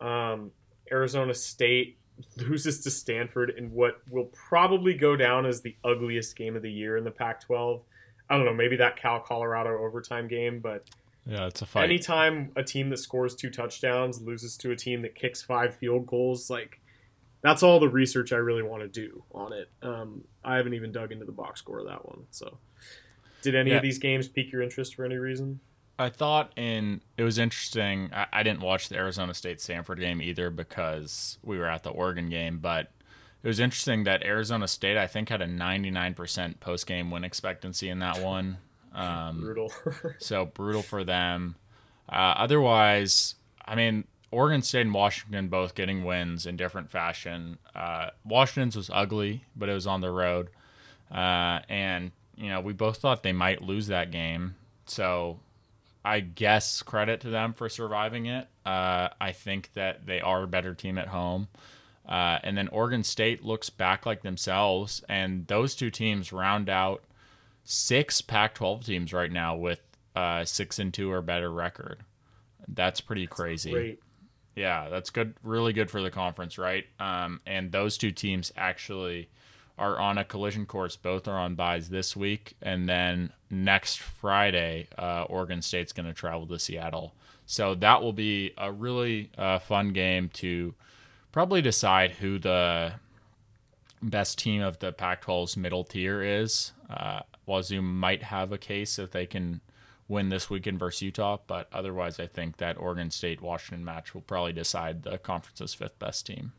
Um, Arizona State loses to Stanford in what will probably go down as the ugliest game of the year in the Pac 12. I don't know, maybe that Cal Colorado overtime game, but yeah, it's a fight. Anytime a team that scores two touchdowns loses to a team that kicks five field goals, like that's all the research I really want to do on it. Um, I haven't even dug into the box score of that one, so did any yeah. of these games pique your interest for any reason? I thought in it was interesting. I, I, didn't watch the Arizona State Stanford game either because we were at the Oregon game, but it was interesting that Arizona State I think had a 99% post game win expectancy in that one. Um, brutal. so brutal for them. Uh, otherwise, I mean, Oregon State and Washington both getting wins in different fashion. Uh, Washington's was ugly, but it was on the road, uh, and you know, we both thought they might lose that game. So I guess credit to them for surviving it. Uh, I think that they are a better team at home. Uh, and then Oregon State looks back like themselves, and those two teams round out six Pac-12 teams right now with uh, six and two or better record. That's pretty that's crazy. Great. Yeah, that's good. Really good for the conference, right? Um, and those two teams actually are on a collision course. Both are on buys this week, and then next Friday, uh, Oregon State's going to travel to Seattle. So that will be a really uh, fun game to probably decide who the best team of the Pac-12's middle tier is. Uh, Wazoo might have a case if they can win this weekend versus Utah. But otherwise, I think that Oregon State Washington match will probably decide the conference's fifth best team.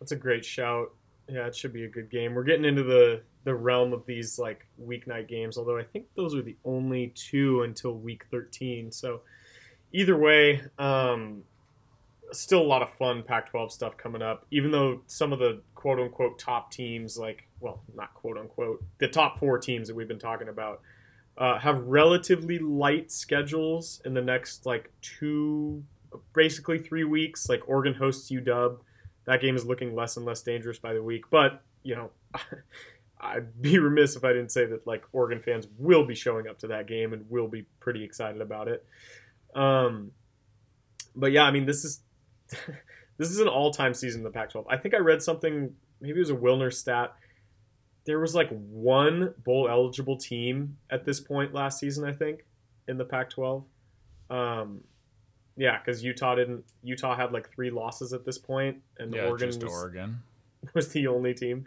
That's a great shout. Yeah, it should be a good game. We're getting into the the realm of these like weeknight games, although I think those are the only two until week 13. So either way, um, still a lot of fun Pac-12 stuff coming up. Even though some of the quote unquote top teams, like well, not quote unquote, the top four teams that we've been talking about uh, have relatively light schedules in the next like two, basically three weeks. Like Oregon hosts UW. That game is looking less and less dangerous by the week. But, you know, I'd be remiss if I didn't say that like Oregon fans will be showing up to that game and will be pretty excited about it. Um, but yeah, I mean, this is this is an all-time season in the Pac-12. I think I read something. Maybe it was a Wilner stat there was like one bowl eligible team at this point last season, I think, in the Pac-12. Um, yeah, because Utah didn't. Utah had like three losses at this point, and yeah, Oregon was, Oregon was the only team.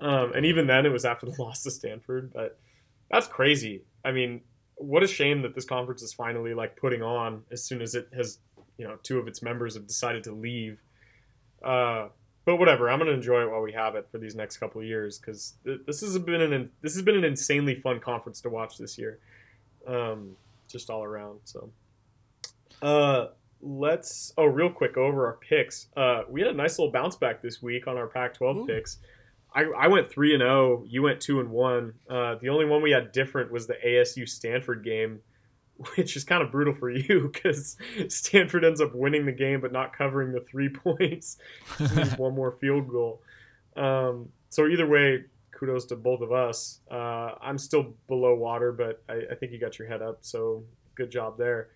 Um, and even then, it was after the loss to Stanford. But that's crazy. I mean, what a shame that this conference is finally like putting on as soon as it has, you know, two of its members have decided to leave. Uh, but whatever. I'm gonna enjoy it while we have it for these next couple of years because th- this has been an this has been an insanely fun conference to watch this year, um, just all around. So, uh, let's oh real quick over our picks. Uh, we had a nice little bounce back this week on our Pac-12 Ooh. picks. I, I went three and zero. Oh, you went two and one. Uh, the only one we had different was the ASU Stanford game which is kind of brutal for you because Stanford ends up winning the game but not covering the three points. one more field goal. Um, so either way, kudos to both of us. Uh, I'm still below water, but I, I, think you got your head up. So good job there.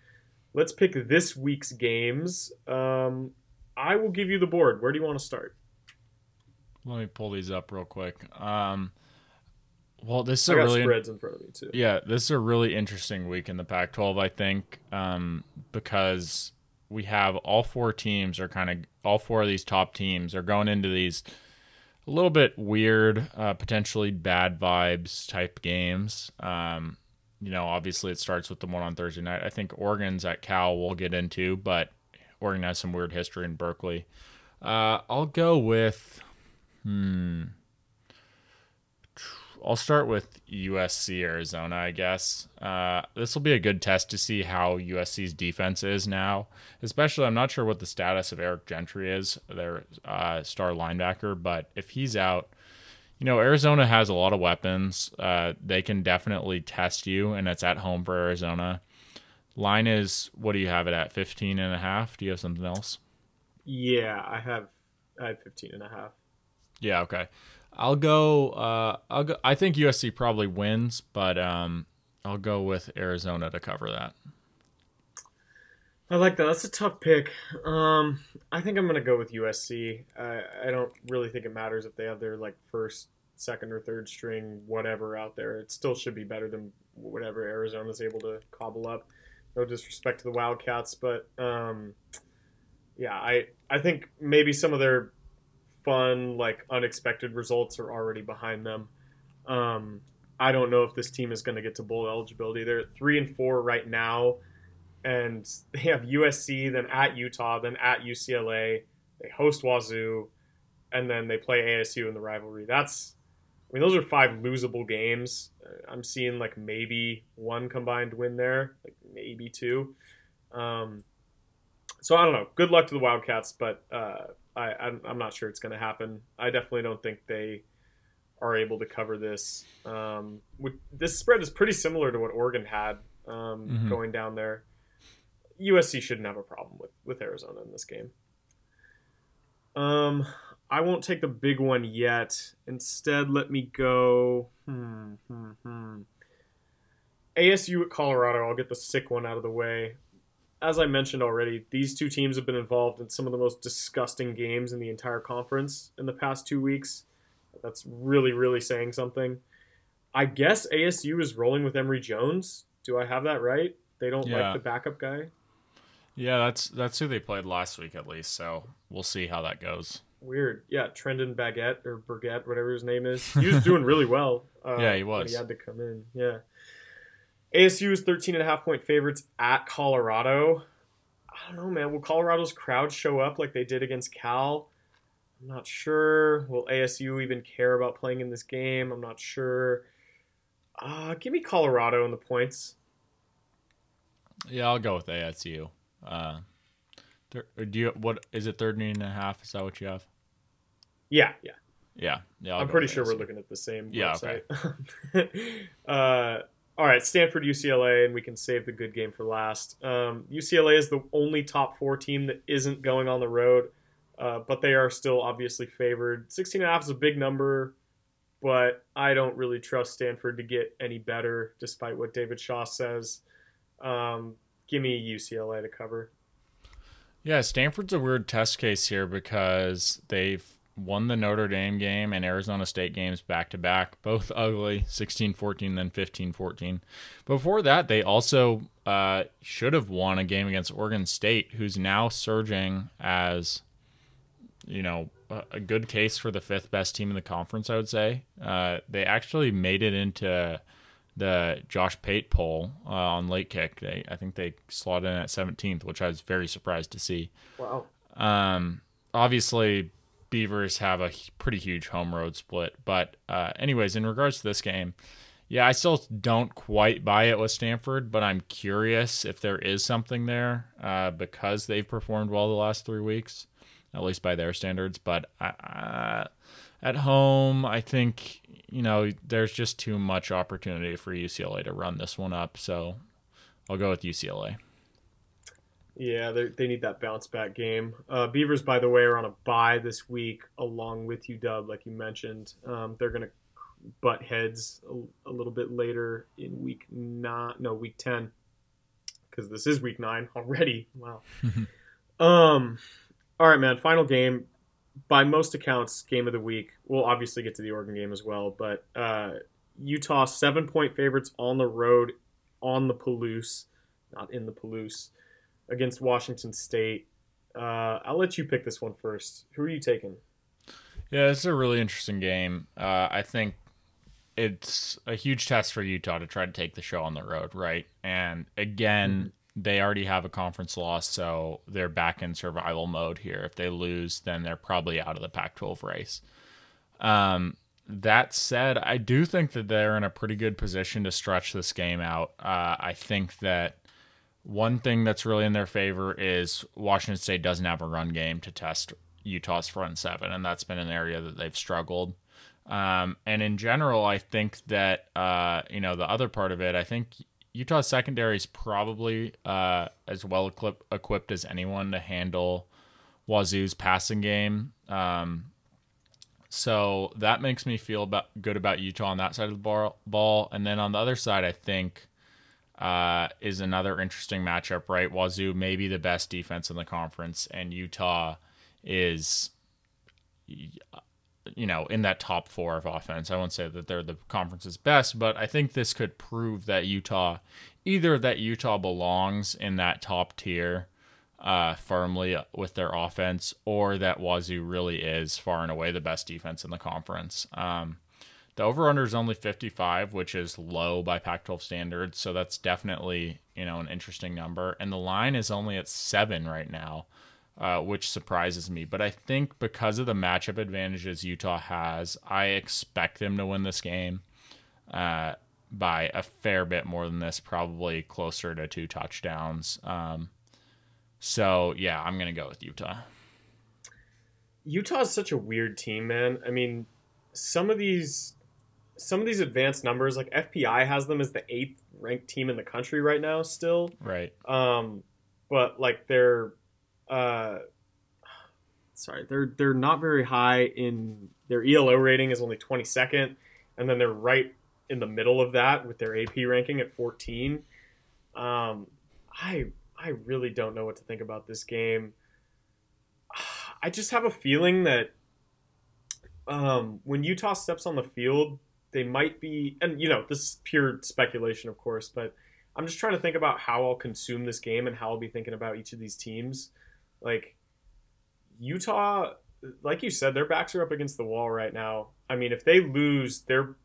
Let's pick this week's games. Um, I will give you the board. Where do you want to start? Let me pull these up real quick. Um, well, this is I a really spreads in front of me too. Yeah, this is a really interesting week in the Pac-12. I think um, because we have all four teams are kind of all four of these top teams are going into these a little bit weird, uh, potentially bad vibes type games. Um, you know, obviously it starts with the one on Thursday night. I think Oregon's at Cal. We'll get into, but Oregon has some weird history in Berkeley. Uh, I'll go with hmm. I'll start with USC Arizona, I guess. Uh, this will be a good test to see how USC's defense is now. Especially, I'm not sure what the status of Eric Gentry is, their uh, star linebacker, but if he's out, you know, Arizona has a lot of weapons. Uh, they can definitely test you, and it's at home for Arizona. Line is, what do you have it at? 15 and a half? Do you have something else? Yeah, I have, I have 15 and a half. Yeah, okay. I'll go. Uh, I'll go. I think USC probably wins, but um, I'll go with Arizona to cover that. I like that. That's a tough pick. Um, I think I'm gonna go with USC. I, I don't really think it matters if they have their like first, second, or third string whatever out there. It still should be better than whatever Arizona's able to cobble up. No disrespect to the Wildcats, but um, yeah, I I think maybe some of their fun, like unexpected results are already behind them. Um, I don't know if this team is going to get to bowl eligibility. They're three and four right now, and they have USC, then at Utah, then at UCLA. They host Wazoo, and then they play ASU in the rivalry. That's, I mean, those are five losable games. I'm seeing like maybe one combined win there, like maybe two. Um, so I don't know. Good luck to the Wildcats, but uh, I, I'm, I'm not sure it's going to happen. I definitely don't think they are able to cover this. Um, with, this spread is pretty similar to what Oregon had um, mm-hmm. going down there. USC shouldn't have a problem with, with Arizona in this game. Um, I won't take the big one yet. Instead, let me go. Hmm, hmm, hmm. ASU at Colorado. I'll get the sick one out of the way. As I mentioned already, these two teams have been involved in some of the most disgusting games in the entire conference in the past two weeks. That's really, really saying something. I guess ASU is rolling with Emory Jones. Do I have that right? They don't Yeah. like the backup guy. Yeah, that's that's who they played last week at least. So we'll see how that goes. Weird. Yeah, Trendon Baguette or Burgett, whatever his name is. He was doing really well. Uh, Yeah, he but was. He had to come in. Yeah. ASU is 13 and a half point favorites at Colorado. I don't know, man. Will Colorado's crowd show up like they did against Cal? I'm not sure. Will ASU even care about playing in this game? I'm not sure. Uh, give me Colorado in the points. Yeah, I'll go with ASU. Uh, thir- do you what is it? 13 and a half? Is that what you have? Yeah, yeah. Yeah, yeah. I'll I'm pretty sure we're looking at the same Yeah, website. uh, all right, Stanford, UCLA, and we can save the good game for last. Um, UCLA is the only top four team that isn't going on the road, uh, but they are still obviously favored. 16 and a half is a big number, but I don't really trust Stanford to get any better, despite what David Shaw says. Um, give me UCLA to cover. Yeah, Stanford's a weird test case here because they've won the Notre Dame game and Arizona State games back to back, both ugly, 16-14 then 15-14. Before that, they also uh, should have won a game against Oregon State, who's now surging as you know, a, a good case for the fifth best team in the conference, I would say. Uh, they actually made it into the Josh Pate poll uh, on late kick. They, I think they slotted in at 17th, which I was very surprised to see. Wow. Um, obviously, Beavers have a pretty huge home road split. But, uh, anyways, in regards to this game, yeah, I still don't quite buy it with Stanford, but I'm curious if there is something there uh, because they've performed well the last three weeks, at least by their standards. But uh, at home, I think, you know, there's just too much opportunity for UCLA to run this one up. So I'll go with UCLA. Yeah, they they need that bounce back game. Uh, Beavers, by the way, are on a bye this week, along with UW, like you mentioned. Um, they're gonna butt heads a, a little bit later in week nine, no, week ten, because this is week nine already. Wow. um, all right, man. Final game. By most accounts, game of the week. We'll obviously get to the Oregon game as well, but uh, Utah seven point favorites on the road on the Palouse, not in the Palouse against Washington State. Uh, I'll let you pick this one first. Who are you taking? Yeah, it's a really interesting game. Uh, I think it's a huge test for Utah to try to take the show on the road, right? And again, they already have a conference loss, so they're back in survival mode here. If they lose, then they're probably out of the Pac 12 race. Um, that said, I do think that they're in a pretty good position to stretch this game out. Uh, I think that one thing that's really in their favor is Washington State doesn't have a run game to test Utah's front seven, and that's been an area that they've struggled. Um, and in general, I think that uh, you know the other part of it, I think Utah's secondary is probably uh, as well equip- equipped as anyone to handle Wazoo's passing game. Um, so that makes me feel about good about Utah on that side of the ball. ball. And then on the other side, I think uh, is another interesting matchup, right? Wazoo may be the best defense in the conference, and Utah is, you know, in that top four of offense. I won't say that they're the conference's best, but I think this could prove that Utah, either that Utah belongs in that top tier uh, firmly with their offense, or that Wazoo really is far and away the best defense in the conference. Um, the over under is only 55, which is low by Pac 12 standards. So that's definitely, you know, an interesting number. And the line is only at seven right now, uh, which surprises me. But I think because of the matchup advantages Utah has, I expect them to win this game uh, by a fair bit more than this, probably closer to two touchdowns. Um, so, yeah, I'm going to go with Utah. Utah is such a weird team, man. I mean, some of these some of these advanced numbers, like FPI has them as the eighth ranked team in the country right now, still. Right. Um, but like they're uh, sorry, they're they're not very high in their ELO rating is only 22nd, and then they're right in the middle of that with their AP ranking at 14. Um, I I really don't know what to think about this game. I just have a feeling that um, when Utah steps on the field, they might be, and you know, this is pure speculation, of course, but I'm just trying to think about how I'll consume this game and how I'll be thinking about each of these teams. Like Utah, like you said, their backs are up against the wall right now. I mean, if they lose, they're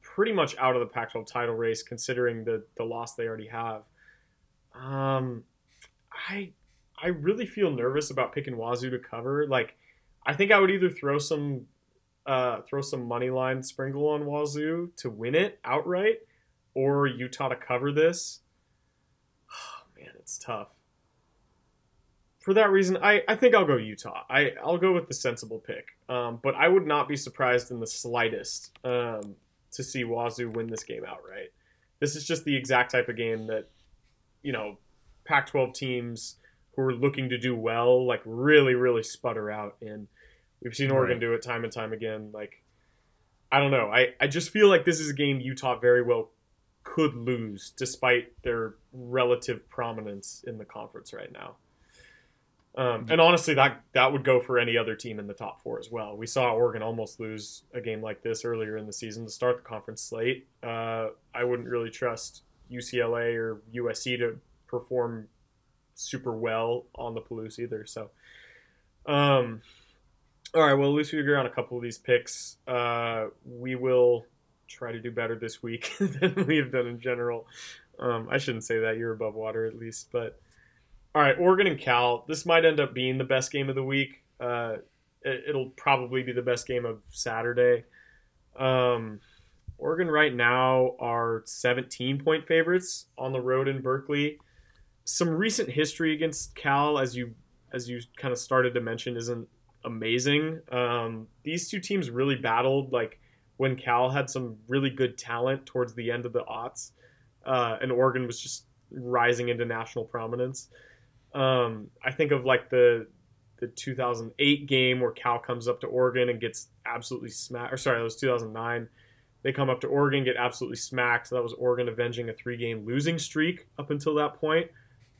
pretty much out of the Pac-12 title race, considering the the loss they already have. Um, I I really feel nervous about picking Wazoo to cover. Like, I think I would either throw some uh, throw some money line sprinkle on Wazoo to win it outright, or Utah to cover this. Oh, man, it's tough. For that reason, I, I think I'll go Utah. I, I'll go with the sensible pick. Um, but I would not be surprised in the slightest um, to see Wazoo win this game outright. This is just the exact type of game that, you know, Pac 12 teams who are looking to do well, like really, really sputter out in. We've seen Oregon Right. do it time and time again. Like, I don't know. I, I just feel like this is a game Utah very well could lose despite their relative prominence in the conference right now. Um, and honestly, that that would go for any other team in the top four as well. We saw Oregon almost lose a game like this earlier in the season to start the conference slate. Uh, I wouldn't really trust UCLA or USC to perform super well on the Palouse either. So, um, all right. Well, at least we agree on a couple of these picks. Uh, we will try to do better this week than we have done in general. Um, I shouldn't say that. You're above water at least, but all right. Oregon and Cal. This might end up being the best game of the week. Uh, it, it'll probably be the best game of Saturday. Um, Oregon right now are 17 point favorites on the road in Berkeley. Some recent history against Cal, as you as you kind of started to mention, isn't amazing. Um, these two teams really battled like when Cal had some really good talent towards the end of the aughts, uh, and Oregon was just rising into national prominence. Um, I think of like the the 2008 game where Cal comes up to Oregon and gets absolutely smacked. Or sorry, that was 2009. They come up to Oregon, get absolutely smacked. So that was Oregon avenging a three game losing streak up until that point.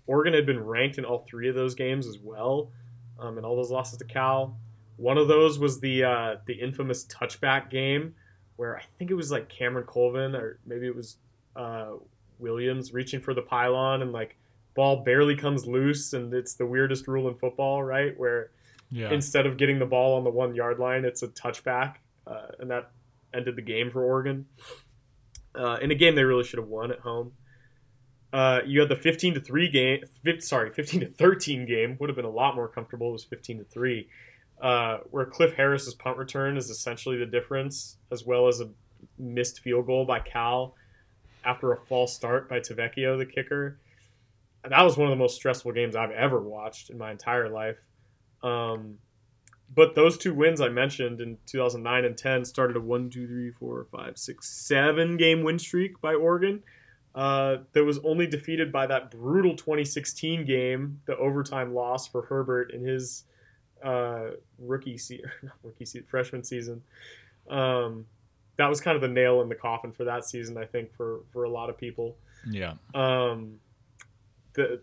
Oregon had been ranked in all three of those games as well, um, and all those losses to Cal. One of those was the uh, the infamous touchback game where I think it was like Cameron Colvin or maybe it was uh, Williams reaching for the pylon and like ball barely comes loose and it's the weirdest rule in football, right? Where Yeah. instead of getting the ball on the one yard line, it's a touchback, uh, and that ended the game for Oregon. Uh, in a game they really should have won at home. Uh, you had the 15 to three game. fif- Sorry, 15 to 13 game would have been a lot more comfortable. It was 15 to three, uh, where Cliff Harris's punt return is essentially the difference, as well as a missed field goal by Cal after a false start by Tavecchio, the kicker. And that was one of the most stressful games I've ever watched in my entire life. Um, but those two wins I mentioned in 2009 and 10 started a 1, 2, 3, 4, 5, 6, 7 game win streak by Oregon uh, that was only defeated by that brutal 2016 game, the overtime loss for Herbert in his uh, rookie season, rookie freshman season. Um, that was kind of the nail in the coffin for that season, I think, for, for a lot of people. yeah. Um, the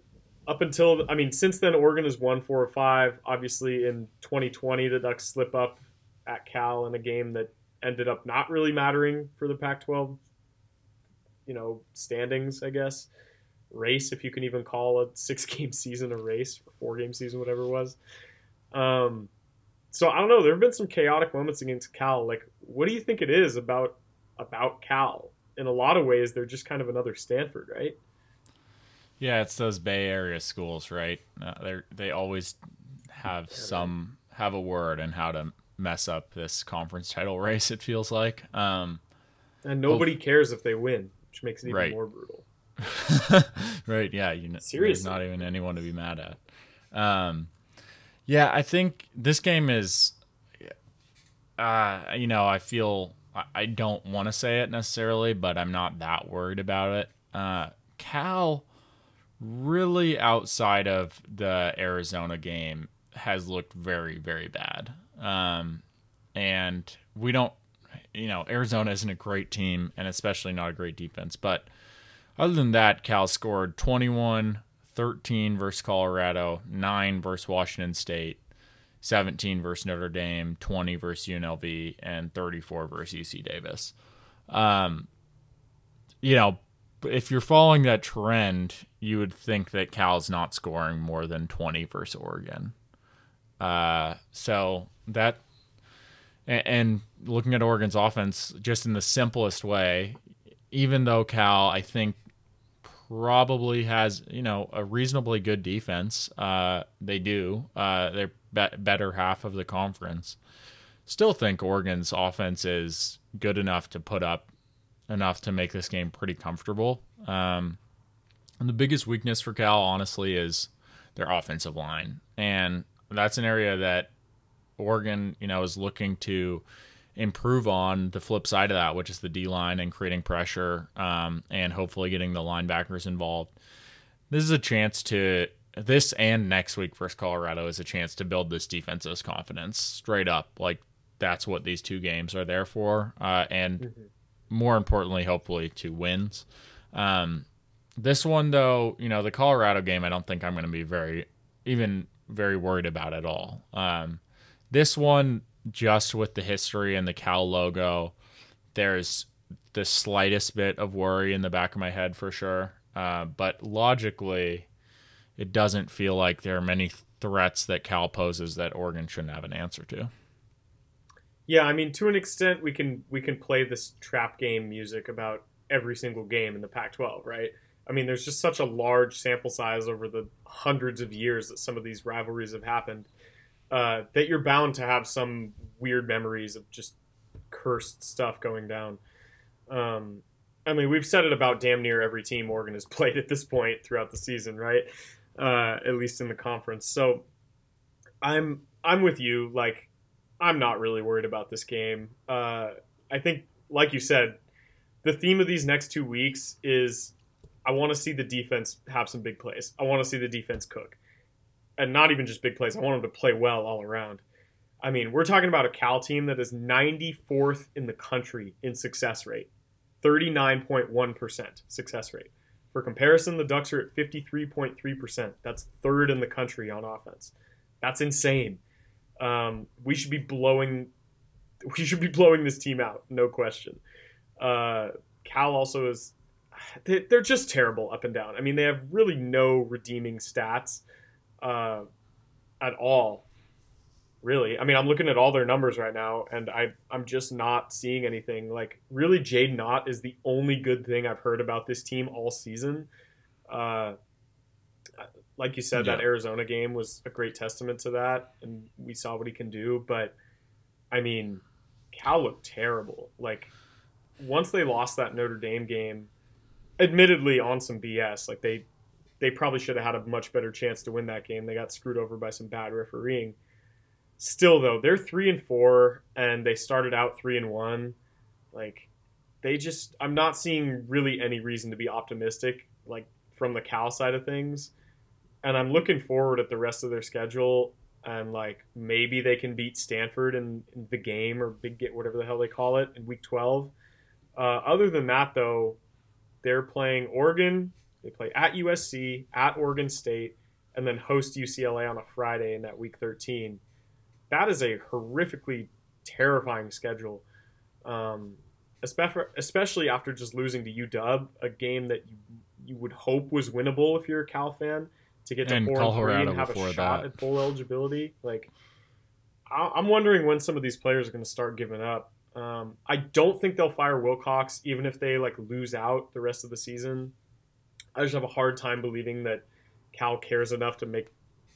up until I mean, since then Oregon has won four or five. Obviously, in 2020, the Ducks slip up at Cal in a game that ended up not really mattering for the Pac-12. You know, standings, I guess, race, if you can even call a six-game season a race or four-game season, whatever it was. Um, so I don't know. There have been some chaotic moments against Cal. Like, what do you think it is about about Cal? In a lot of ways, they're just kind of another Stanford, right? Yeah, it's those Bay Area schools, right? Uh, they they always have some have a word in how to mess up this conference title race. It feels like. Um, And nobody cares if they win, which makes it even Right. more brutal. right? Yeah, you know, there's Seriously. not even anyone to be mad at. Um, yeah, I think this game is. Uh, you know, I feel I- I don't want to say it necessarily, but I'm not that worried about it. Uh, Cal, really outside of the Arizona game, has looked very, very bad. Um, and we don't, you know, Arizona isn't a great team and especially not a great defense. But other than that, Cal scored 21 13 versus Colorado, 9 versus Washington State, 17 versus Notre Dame, 20 versus UNLV, and 34 versus UC Davis. Um, you know, if you're following that trend, you would think that Cal's not scoring more than 20 versus Oregon. Uh, so that, and, and looking at Oregon's offense just in the simplest way, even though Cal, I think, probably has you know a reasonably good defense. Uh, they do. Uh, they're be- better half of the conference. Still think Oregon's offense is good enough to put up enough to make this game pretty comfortable. Um, and the biggest weakness for Cal, honestly, is their offensive line, and that's an area that Oregon, you know, is looking to improve on the flip side of that, which is the D line and creating pressure um, and hopefully getting the linebackers involved. This is a chance to this and next week versus Colorado is a chance to build this defense's confidence straight up. Like that's what these two games are there for, uh, and mm-hmm. more importantly, hopefully two wins. Um, this one though, you know, the Colorado game, I don't think I'm going to be very even very worried about at all. Um, this one, just with the history and the Cal logo, there's the slightest bit of worry in the back of my head for sure. Uh, but logically, it doesn't feel like there are many threats that Cal poses that Oregon shouldn't have an answer to. Yeah, I mean, to an extent, we can we can play this trap game music about every single game in the Pac-12, right? I mean, there's just such a large sample size over the hundreds of years that some of these rivalries have happened uh, that you're bound to have some weird memories of just cursed stuff going down. Um, I mean, we've said it about damn near every team Oregon has played at this point throughout the season, right? Uh, at least in the conference. So I'm I'm with you. Like, I'm not really worried about this game. Uh, I think, like you said, the theme of these next two weeks is I want to see the defense have some big plays. I want to see the defense cook and not even just big plays. I want them to play well all around. I mean, we're talking about a Cal team that is 94th in the country in success rate, 39.1% success rate. For comparison, the Ducks are at 53.3%. That's third in the country on offense. That's insane. Um, we should be blowing, we should be blowing this team out, no question. Uh, Cal also is, they're just terrible up and down. I mean, they have really no redeeming stats uh, at all. Really, I mean, I'm looking at all their numbers right now, and I I'm just not seeing anything. Like, really, Jaydn Ott is the only good thing I've heard about this team all season. Uh, like you said, yeah. that Arizona game was a great testament to that, and we saw what he can do. But I mean, Cal looked terrible. Like once they lost that Notre Dame game, admittedly on some BS, like they they probably should have had a much better chance to win that game. They got screwed over by some bad refereeing. Still though, they're three and four, and they started out three and one. Like they just, I'm not seeing really any reason to be optimistic, like from the Cal side of things. And I'm looking forward at the rest of their schedule, and like maybe they can beat Stanford in, in the game or big get whatever the hell they call it in Week 12. Uh, other than that, though, they're playing Oregon, they play at USC, at Oregon State, and then host UCLA on a Friday in that week 13. That is a horrifically terrifying schedule, um, especially after just losing to UW, a game that you, you would hope was winnable if you're a Cal fan to get to and four Colorado and three and have a shot that. at bowl eligibility. Like, I'm wondering when some of these players are going to start giving up. Um, I don't think they'll fire Wilcox, even if they like lose out the rest of the season. I just have a hard time believing that Cal cares enough to make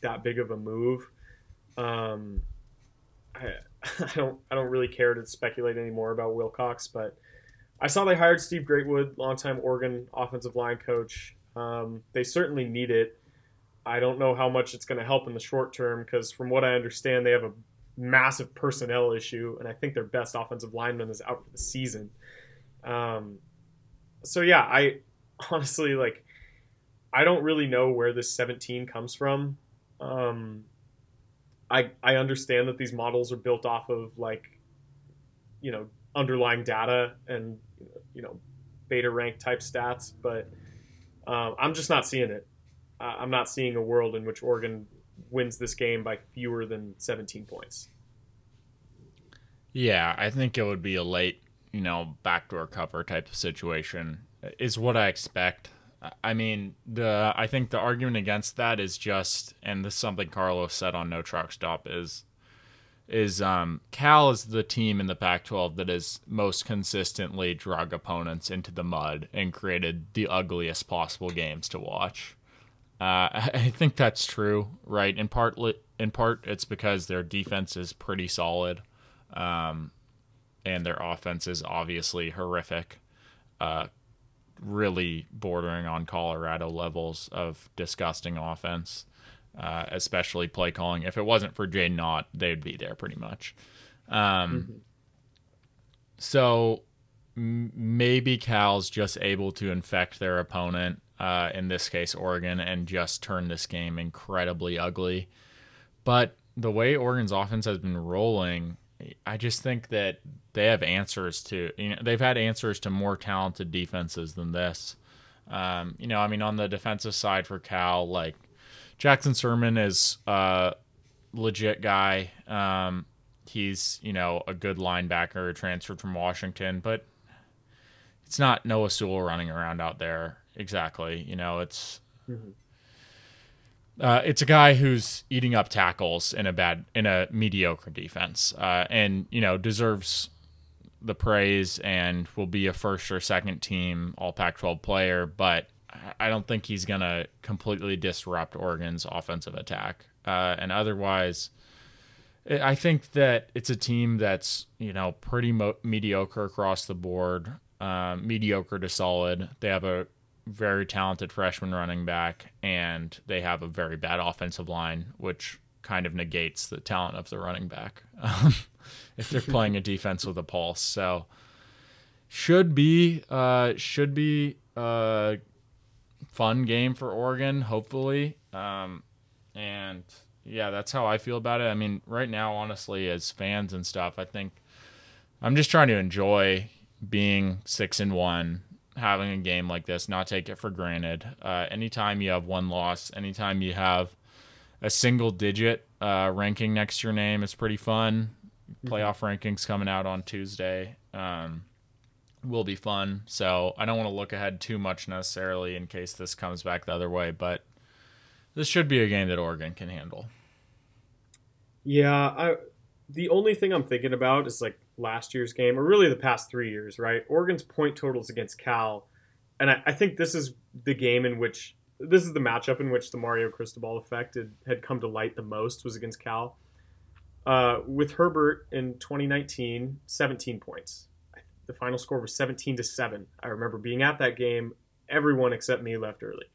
that big of a move. Um, I, I don't I don't really care to speculate anymore about Wilcox, but I saw they hired Steve Greatwood, longtime Oregon offensive line coach. Um, they certainly need it. I don't know how much it's going to help in the short term because, from what I understand, they have a massive personnel issue, and I think their best offensive lineman is out for the season. Um, so yeah, I honestly like I don't really know where this 17 comes from. Um, I I understand that these models are built off of like, you know, underlying data and you know, beta rank type stats, but um, I'm just not seeing it. I'm not seeing a world in which Oregon wins this game by fewer than 17 points. Yeah, I think it would be a late, you know, backdoor cover type of situation. Is what I expect. I mean, the I think the argument against that is just, and this is something Carlos said on No Truck Stop is, is um, Cal is the team in the Pac-12 that has most consistently drug opponents into the mud and created the ugliest possible games to watch. Uh, I think that's true, right? In part, in part, it's because their defense is pretty solid um, and their offense is obviously horrific, uh, really bordering on Colorado levels of disgusting offense, uh, especially play calling. If it wasn't for Jaydn Ott, they'd be there pretty much. Um, mm-hmm. So m- maybe Cal's just able to infect their opponent, uh, in this case Oregon, and just turn this game incredibly ugly. But the way Oregon's offense has been rolling, I just think that they have answers to you know they've had answers to more talented defenses than this. Um, you know, I mean, on the defensive side for Cal, like Jackson Sirmon is a legit guy. Um, he's you know a good linebacker, transferred from Washington, but it's not Noah Sewell running around out there exactly. You know, it's. Mm-hmm uh, it's a guy who's eating up tackles in a bad in a mediocre defense, uh, and you know deserves the praise and will be a first or second team All Pac-12 player. But I don't think he's gonna completely disrupt Oregon's offensive attack. Uh, and otherwise, I think that it's a team that's you know pretty mo- mediocre across the board, um, mediocre to solid. They have a very talented freshman running back, and they have a very bad offensive line, which kind of negates the talent of the running back um, if they're playing a defense with a pulse. So should be uh, should be a fun game for Oregon, hopefully. Um, and yeah, that's how I feel about it. I mean, right now, honestly, as fans and stuff, I think I'm just trying to enjoy being six and one having a game like this, not take it for granted. Uh, anytime you have one loss, anytime you have a single digit uh, ranking next to your name, it's pretty fun. Mm-hmm. Playoff rankings coming out on Tuesday um, will be fun. So I don't want to look ahead too much necessarily in case this comes back the other way, but this should be a game that Oregon can handle. Yeah, I the only thing I'm thinking about is like last year's game, or really the past three years, right? Oregon's point totals against Cal, and I, I think this is the game in which this is the matchup in which the Mario Cristobal effect had, had come to light the most was against Cal. Uh, with Herbert in 2019, 17 points. The final score was 17 to seven. I remember being at that game. Everyone except me left early.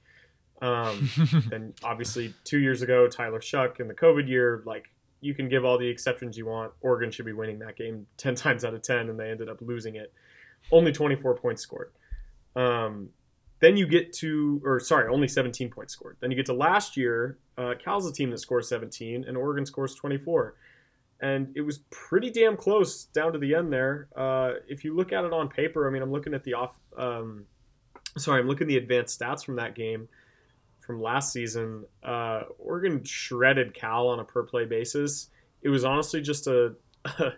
Um, and obviously, two years ago, Tyler Shough in the COVID year, like you can give all the exceptions you want. Oregon should be winning that game 10 times out of 10, and they ended up losing it. Only 24 points scored. Um, then you get to, or sorry, only 17 points scored. Then you get to last year. Uh, Cal's a team that scores 17, and Oregon scores 24. And it was pretty damn close down to the end there. Uh, if you look at it on paper, I mean, I'm looking at the off. Um, sorry, I'm looking at the advanced stats from that game from last season, uh, Oregon shredded Cal on a per play basis. It was honestly just a, a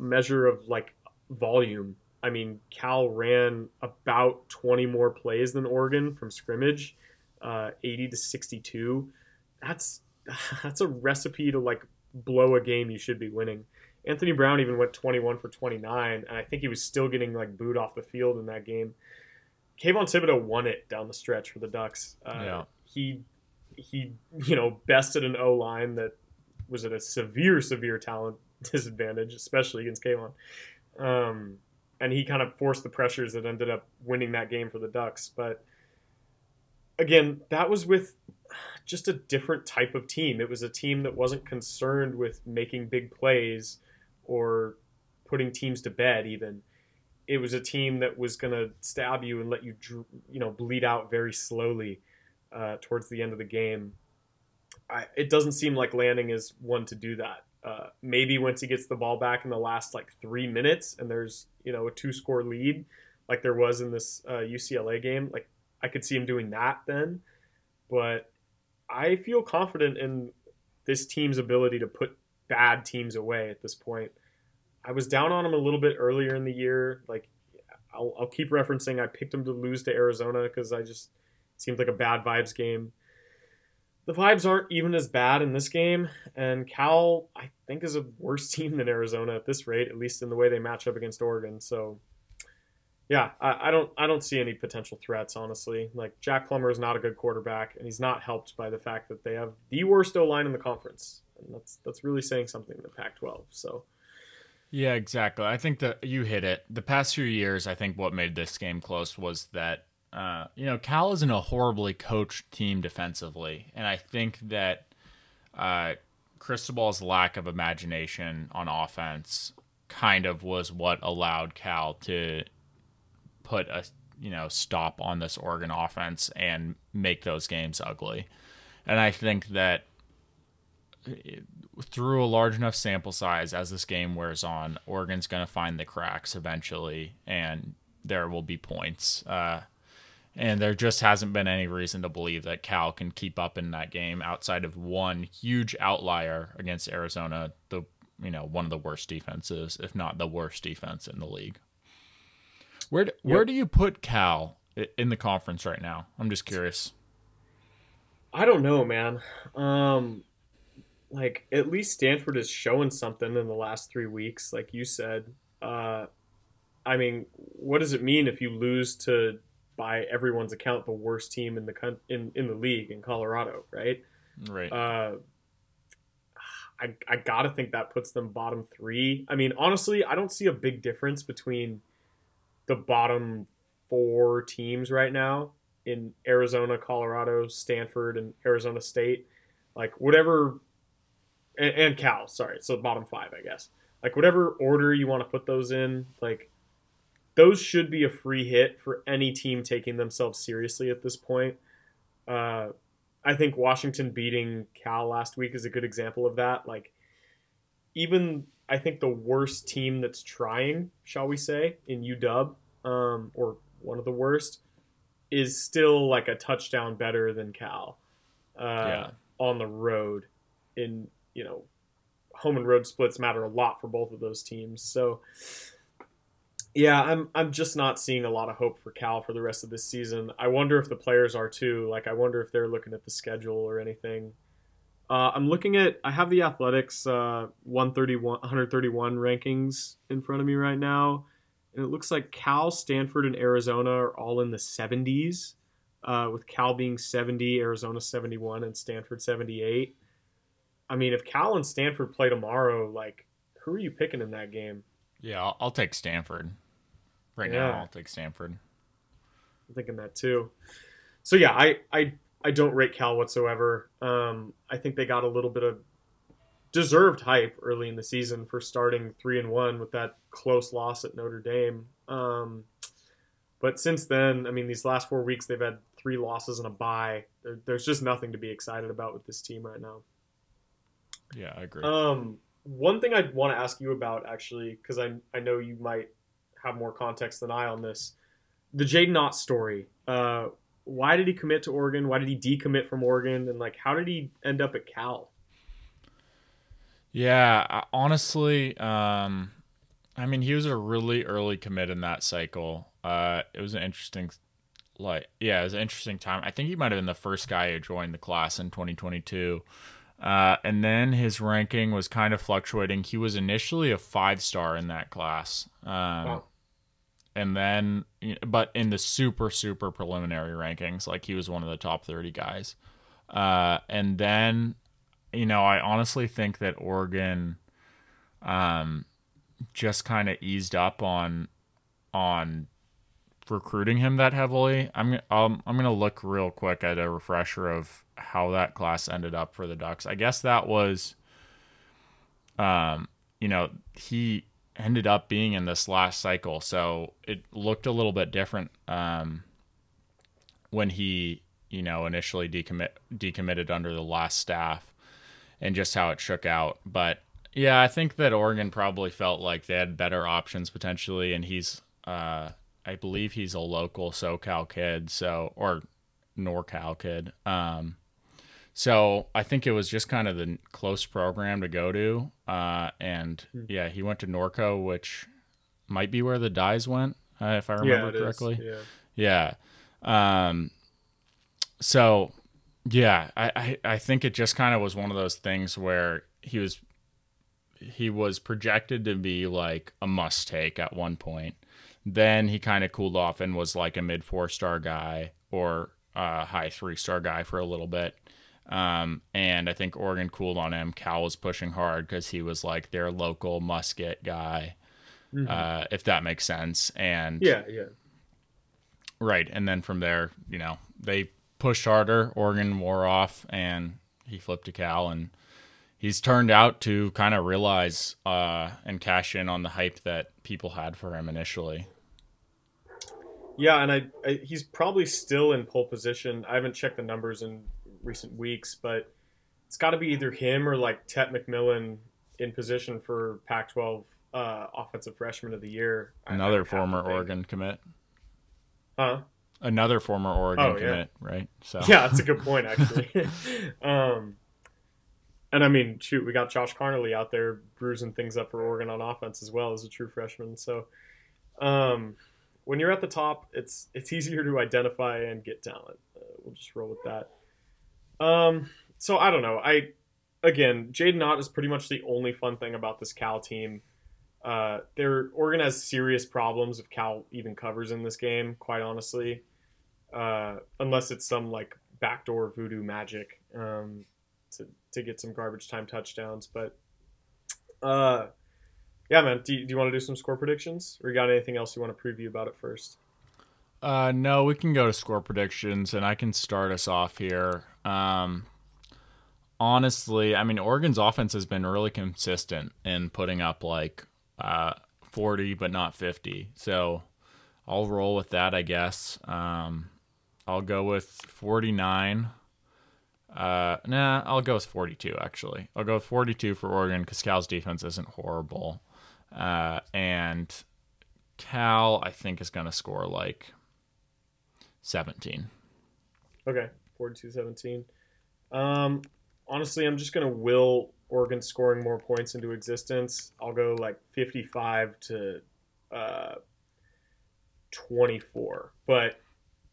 measure of like volume. I mean, Cal ran about 20 more plays than Oregon from scrimmage, uh, 80 to 62. That's that's a recipe to like blow a game you should be winning. Anthony Brown even went 21 for 29, and I think he was still getting like booed off the field in that game. Kayvon Thibodeaux won it down the stretch for the Ducks. Uh, yeah. He he you know bested an O line that was at a severe severe talent disadvantage, especially against Kayvon. Um, and he kind of forced the pressures that ended up winning that game for the Ducks. But again, that was with just a different type of team. It was a team that wasn't concerned with making big plays or putting teams to bed even it was a team that was going to stab you and let you you know bleed out very slowly uh, towards the end of the game. I, it doesn't seem like Lanning is one to do that. Uh, maybe once he gets the ball back in the last like three minutes and there's you know a two score lead like there was in this uh, UCLA game, like I could see him doing that then. But I feel confident in this team's ability to put bad teams away at this point. I was down on him a little bit earlier in the year. Like I'll, I'll keep referencing, I picked him to lose to Arizona because I just seemed like a bad vibes game the vibes aren't even as bad in this game, and Cal I think is a worse team than Arizona at this rate, at least in the way they match up against Oregon. So, yeah, I, I don't I don't see any potential threats honestly. Like Jack Plummer is not a good quarterback, and he's not helped by the fact that they have the worst O line in the conference, and that's that's really saying something in the Pac-12. So. Yeah, exactly. I think that you hit it. The past few years, I think what made this game close was that uh, you know, Cal isn't a horribly coached team defensively, and I think that uh, Cristobal's lack of imagination on offense kind of was what allowed Cal to put a you know stop on this Oregon offense and make those games ugly. And I think that uh, through a large enough sample size as this game wears on, Oregon's going to find the cracks eventually, and there will be points. Uh, and there just hasn't been any reason to believe that Cal can keep up in that game outside of one huge outlier against Arizona, the you know one of the worst defenses, if not the worst defense in the league. Where do, yep. where do you put Cal in the conference right now? I'm just curious. I don't know, man. Um, like at least Stanford is showing something in the last three weeks, like you said. Uh, I mean, what does it mean if you lose to by everyone's account the worst team in the in in the league in Colorado, right? Right. Uh, I I gotta think that puts them bottom three. I mean, honestly, I don't see a big difference between the bottom four teams right now in Arizona, Colorado, Stanford, and Arizona State. Like whatever, and, and Cal. Sorry, so bottom five, I guess. Like whatever order you want to put those in, like those should be a free hit for any team taking themselves seriously at this point. Uh, I think Washington beating Cal last week is a good example of that. Like, even I think the worst team that's trying, shall we say, in UW, um, or one of the worst, is still like a touchdown better than Cal uh, yeah. on the road. In you know, home and road splits matter a lot for both of those teams. So yeah, I'm I'm just not seeing a lot of hope for Cal for the rest of this season. I wonder if the players are too. Like, I wonder if they're looking at the schedule or anything. Uh, I'm looking at. I have the Athletic's uh, 131 131 rankings in front of me right now, and it looks like Cal, Stanford, and Arizona are all in the 70s. Uh, with Cal being 70, Arizona 71, and Stanford 78. I mean, if Cal and Stanford play tomorrow, like, who are you picking in that game? Yeah, I'll, I'll take Stanford. Right yeah. now, I'll take Stanford. I'm thinking that too. So yeah, I I I don't rate Cal whatsoever. Um, I think they got a little bit of deserved hype early in the season for starting three and one with that close loss at Notre Dame. Um, but since then, I mean, these last four weeks they've had three losses and a bye. There, there's just nothing to be excited about with this team right now. Yeah, I agree. Um, one thing I want to ask you about actually, because I I know you might have more context than I on this. The Jaydn Ott story. Uh, why did he commit to Oregon? Why did he decommit from Oregon? And like, how did he end up at Cal? Yeah, honestly, um, I mean, he was a really early commit in that cycle. Uh, it was an interesting, like, yeah, it was an interesting time. I think he might have been the first guy who joined the class in 2022. Uh, and then his ranking was kind of fluctuating. He was initially a five star in that class. Um, wow and then but in the super super preliminary rankings like he was one of the top 30 guys. Uh, and then you know i honestly think that oregon um, just kind of eased up on on recruiting him that heavily. I'm um, i'm to look real quick at a refresher of how that class ended up for the ducks. I guess that was um you know he ended up being in this last cycle. So it looked a little bit different um, when he you know, initially decommit decommitted under the last staff and just how it shook out. But yeah, I think that Oregon probably felt like they had better options potentially, and he's, uh, I believe he's a local SoCal kid, so or NorCal kid. Um, so I think it was just kind of the close program to go to, uh, and Hmm. yeah, he went to Norco, which might be where the Dyes went, uh, if I remember yeah, it is. correctly. Yeah. Yeah. Um so yeah, I, I, I think it just kind of was one of those things where he was he was projected to be like a must take at one point. Then he kind of cooled off and was like a mid four star guy or a high three star guy for a little bit. Um, and I think Oregon cooled on him. Cal was pushing hard because he was like their local musket guy, Mhm. uh, if that makes sense. And yeah, yeah. Right. And then from there, you know, they pushed harder. Oregon wore off and he flipped to Cal. And he's turned out to kind of realize uh, and cash in on the hype that people had for him initially. Yeah, and I, I he's probably still in pole position. I haven't checked the numbers in recent weeks, but it's got to be either him or like Tet McMillan in position for Pac-12 uh, offensive freshman of the year. Another former. Oregon commit. Huh? Another former Oregon Oh, yeah. commit, right? So Yeah, that's a good point actually. um, and I mean, shoot, we got Josh Conerly out there bruising things up for Oregon on offense as well as a true freshman. So, um, when you're at the top, it's it's easier to identify and get talent. Uh, we'll just roll with that. Um, so I don't know. I again, Jaydn Ott is pretty much the only fun thing about this Cal team. Uh, their Oregon has serious problems if Cal even covers in this game. Quite honestly, uh, unless it's some like backdoor voodoo magic um, to to get some garbage time touchdowns. But uh, yeah, man, do do you want to do some score predictions, or you got anything else you want to preview about it first? Uh, no, we can go to score predictions, and I can start us off here. Um, honestly, I mean, Oregon's offense has been really consistent in putting up like uh, 40, but not 50. So I'll roll with that, I guess. Um, I'll go with 49. Uh, nah, I'll go with 42, actually. I'll go with 42 for Oregon because Cal's defense isn't horrible. Uh, and Cal, I think, is going to score like 17. Okay, 42-17. Um, honestly, I'm just gonna will Oregon scoring more points into existence. I'll go like 55 to uh, 24. But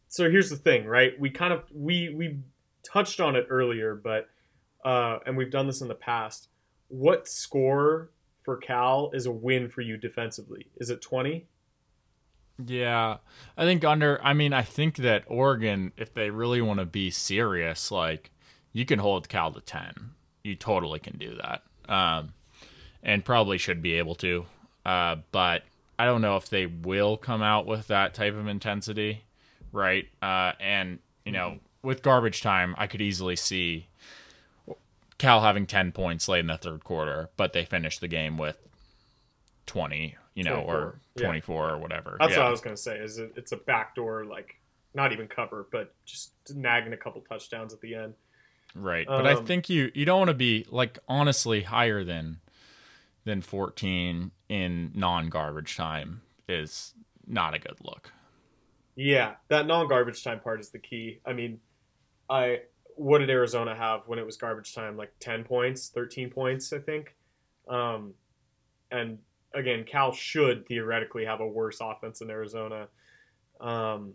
so here's the thing, right? We kind of we we touched on it earlier, but uh, and we've done this in the past. What score for Cal is a win for you defensively? Is it 20? Yeah, I think under. I mean, I think that Oregon, if they really want to be serious, like you can hold Cal to ten. You totally can do that, um, and probably should be able to. Uh, but I don't know if they will come out with that type of intensity, right? Uh, and you know, with garbage time, I could easily see Cal having ten points late in the third quarter, but they finish the game with twenty, you know, 24, or yeah. twenty-four or whatever. That's yeah. what I was gonna say. Is it, it's a backdoor, like not even cover, but just nagging a couple touchdowns at the end. Right. But I Um, think you you don't want to be like honestly higher than than 14 in non-garbage time is not a good look. Yeah, that non-garbage time part is the key. I mean, I what did Arizona have when it was garbage time? Like ten points, thirteen points, I think. Um, and again, Cal should theoretically have a worse offense than Arizona. Um,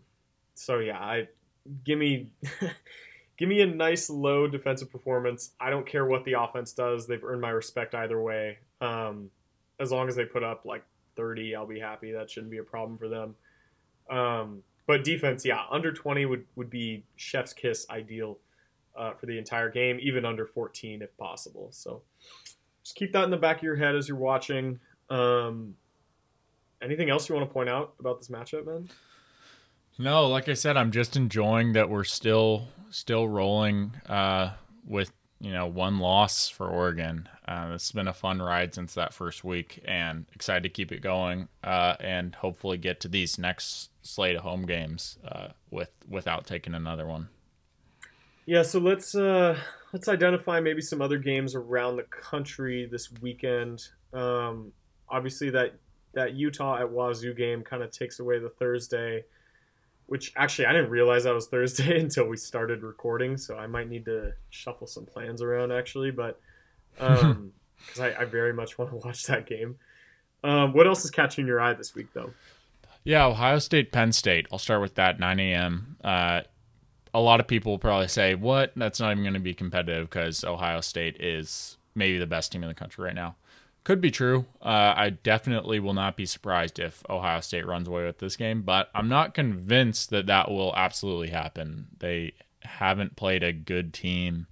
so yeah, I give me give me a nice low defensive performance. I don't care what the offense does; they've earned my respect either way. Um, as long as they put up like thirty, I'll be happy. That shouldn't be a problem for them. Um, but defense, yeah, under 20 would, would be chef's kiss ideal uh, for the entire game, even under 14 if possible. So just keep that in the back of your head as you're watching. Um, anything else you want to point out about this matchup, man? No, like I said, I'm just enjoying that we're still still rolling uh, with you know one loss for Oregon. Uh, it's been a fun ride since that first week, and excited to keep it going uh, and hopefully get to these next slate of home games uh, with without taking another one. Yeah, so let's uh, let's identify maybe some other games around the country this weekend. Um, obviously, that that Utah at Wazoo game kind of takes away the Thursday, which actually I didn't realize that was Thursday until we started recording. So I might need to shuffle some plans around actually, but because um, I, I, very much want to watch that game. Um, what else is catching your eye this week, though? Yeah, Ohio State, Penn State. I'll start with that 9 a.m. Uh, a lot of people will probably say, "What? That's not even going to be competitive because Ohio State is maybe the best team in the country right now." Could be true. Uh, I definitely will not be surprised if Ohio State runs away with this game, but I'm not convinced that that will absolutely happen. They haven't played a good team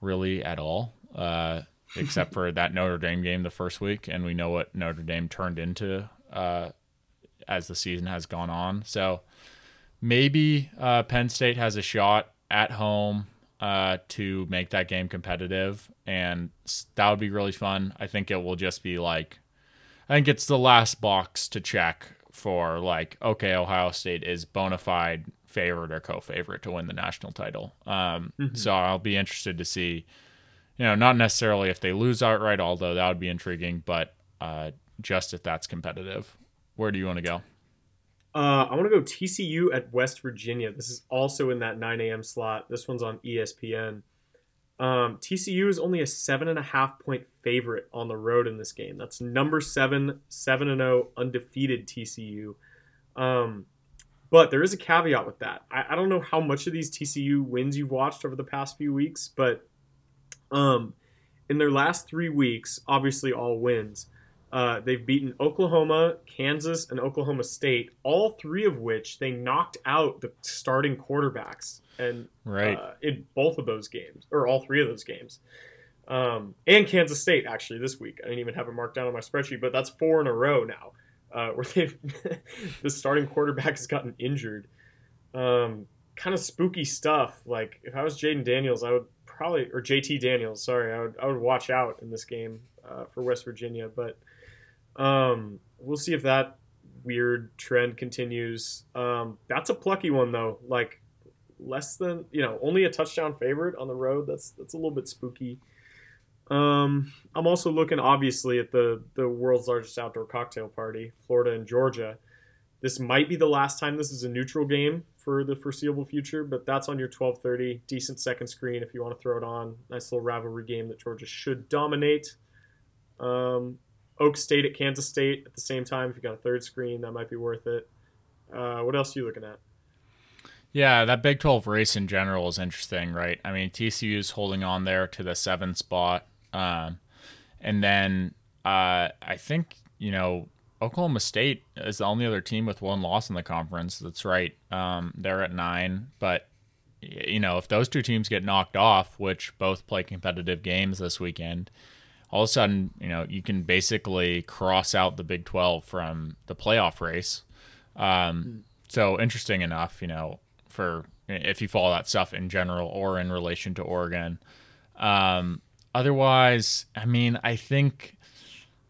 really at all, uh, except for that Notre Dame game the first week, and we know what Notre Dame turned into uh, as the season has gone on. So maybe uh, Penn State has a shot at home uh, to make that game competitive, and that would be really fun. I think it will just be like, I think it's the last box to check for like, okay, Ohio State is bona fide favorite or co-favorite to win the national title. Um, mm-hmm. So I'll be interested to see, you know, not necessarily if they lose outright, although that would be intriguing, but uh, just if that's competitive. Where do you want to go? Uh, I want to go TCU at West Virginia. This is also in that 9 a.m. slot. This one's on ESPN. Um, TCU is only a seven and a half point favorite on the road in this game. That's number seven, seven and zero, oh, undefeated TCU. Um, but there is a caveat with that. I, I, don't know how much of these TCU wins you've watched over the past few weeks, but um, in their last three weeks, obviously all wins. Uh, they've beaten Oklahoma, Kansas, and Oklahoma State, all three of which they knocked out the starting quarterbacks, and right uh, in both of those games, or all three of those games, um, and Kansas State actually this week. I didn't even have it marked down on my spreadsheet, but that's four in a row now uh, where they've the starting quarterback has gotten injured. Um, kind of spooky stuff. Like if I was Jayden Daniels, I would probably or JT Daniels, sorry, I would I would watch out in this game uh, for West Virginia, but. Um, we'll see if that weird trend continues. Um, that's a plucky one though. Like less than you know, only a touchdown favorite on the road. That's that's a little bit spooky. Um, I'm also looking obviously at the the world's largest outdoor cocktail party, Florida and Georgia. This might be the last time this is a neutral game for the foreseeable future, but that's on your 12:30, decent second screen if you want to throw it on. Nice little rivalry game that Georgia should dominate. Um, Oak State at Kansas State at the same time. If you got a third screen, that might be worth it. Uh, what else are you looking at? Yeah, that Big 12 race in general is interesting, right? I mean, TCU is holding on there to the seventh spot. Um, and then uh, I think, you know, Oklahoma State is the only other team with one loss in the conference. That's right. Um, they're at nine. But, you know, if those two teams get knocked off, which both play competitive games this weekend, all of a sudden, you know, you can basically cross out the Big 12 from the playoff race. Um, so interesting enough, you know, for if you follow that stuff in general or in relation to Oregon. Um, otherwise, I mean, I think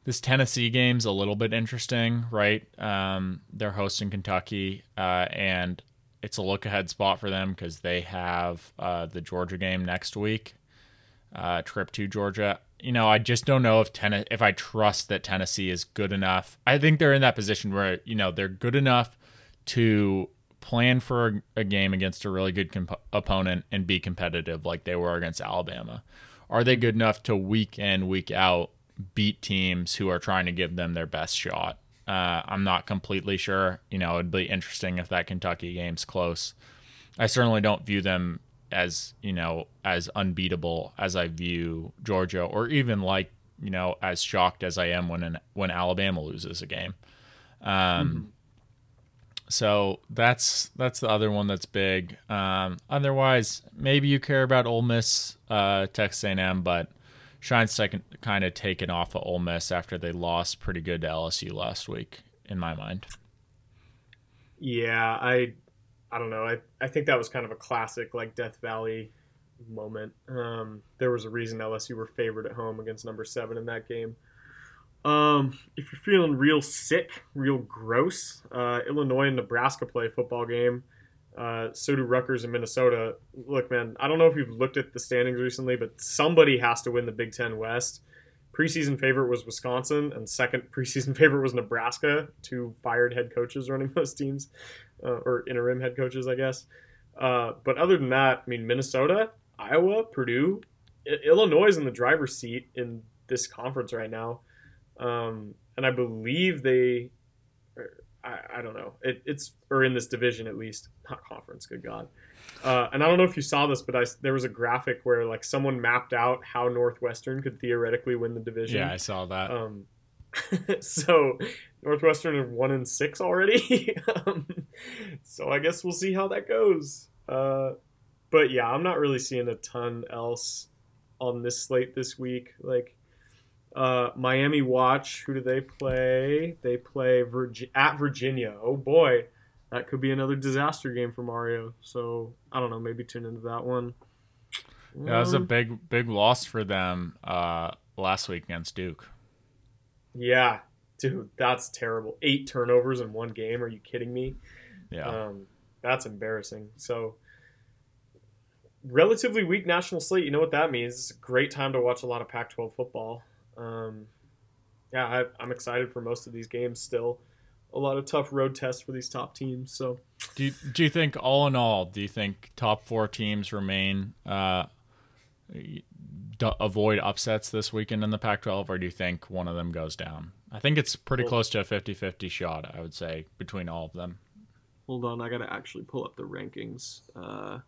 this Tennessee game's a little bit interesting, right? Um, they're hosting Kentucky, uh, and it's a look ahead spot for them because they have uh, the Georgia game next week, uh, trip to Georgia you know, I just don't know if ten- if I trust that Tennessee is good enough. I think they're in that position where you know they're good enough to plan for a, a game against a really good comp- opponent and be competitive like they were against Alabama. Are they good enough to week in week out beat teams who are trying to give them their best shot? Uh, I'm not completely sure. You know, it'd be interesting if that Kentucky game's close. I certainly don't view them as you know as unbeatable as I view Georgia, or even like you know as shocked as I am when an, when Alabama loses a game. Um, mm-hmm. So that's that's the other one that's big. Um, otherwise, maybe you care about Ole Miss, uh, Texas A&M, but Shine's second kind of taken off of Ole Miss after they lost pretty good to LSU last week, in my mind. Yeah, I I don't know. I, I think that was kind of a classic like Death Valley moment. Um, there was a reason LSU were favored at home against number seven in that game. Um, if you're feeling real sick, real gross, uh, Illinois and Nebraska play a football game. Uh, so do Rutgers and Minnesota. Look, man, I don't know if you've looked at the standings recently, but somebody has to win the Big Ten West. Preseason favorite was Wisconsin, and second preseason favorite was Nebraska. Two fired head coaches running those teams, uh, or interim head coaches, I guess. Uh, but other than that, I mean, Minnesota, Iowa, Purdue, I- Illinois is in the driver's seat in this conference right now, um, and I believe they I, I don't know. It, it's or in this division at least, not conference. Good God. Uh, and I don't know if you saw this, but I, there was a graphic where like someone mapped out how Northwestern could theoretically win the division. Yeah, I saw that. Um, so Northwestern are one in six already. um, so I guess we'll see how that goes. Uh, but yeah, I'm not really seeing a ton else on this slate this week. Like uh, Miami watch. Who do they play? They play Virgi- at Virginia. Oh boy, that could be another disaster game for Mario. So I don't know. Maybe tune into that one. yeah, that was a Um, big big loss for them uh, last week against Duke. Yeah, dude, that's terrible. Eight turnovers in one game. Are you kidding me? Yeah. Um, that's embarrassing. So, relatively weak national slate. You know what that means? It's a great time to watch a lot of Pac-12 football. Um, yeah, I, I'm excited for most of these games. Still, a lot of tough road tests for these top teams. So, Do you, do you think all in all, do you think top four teams remain uh, d- avoid upsets this weekend in the Pac-12, or do you think one of them goes down? I think it's pretty close to a 50-50 shot. I would say between all of them. hold on, I gotta actually pull up the rankings. Uh,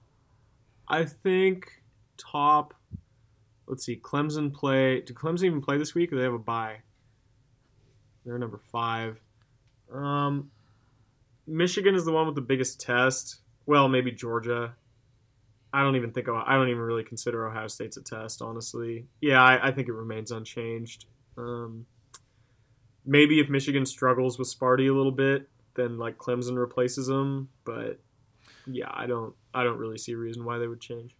I think top. Let's see, Clemson play. Do Clemson even play this week, or they have a bye? They're number five. Um, Michigan is the one with the biggest test. Well, maybe Georgia. I don't even think I don't even really consider Ohio State's a test, honestly. Yeah, I, I think it remains unchanged. Um, maybe if Michigan struggles with Sparty a little bit, then like Clemson replaces them. But yeah, I don't I don't really see a reason why they would change.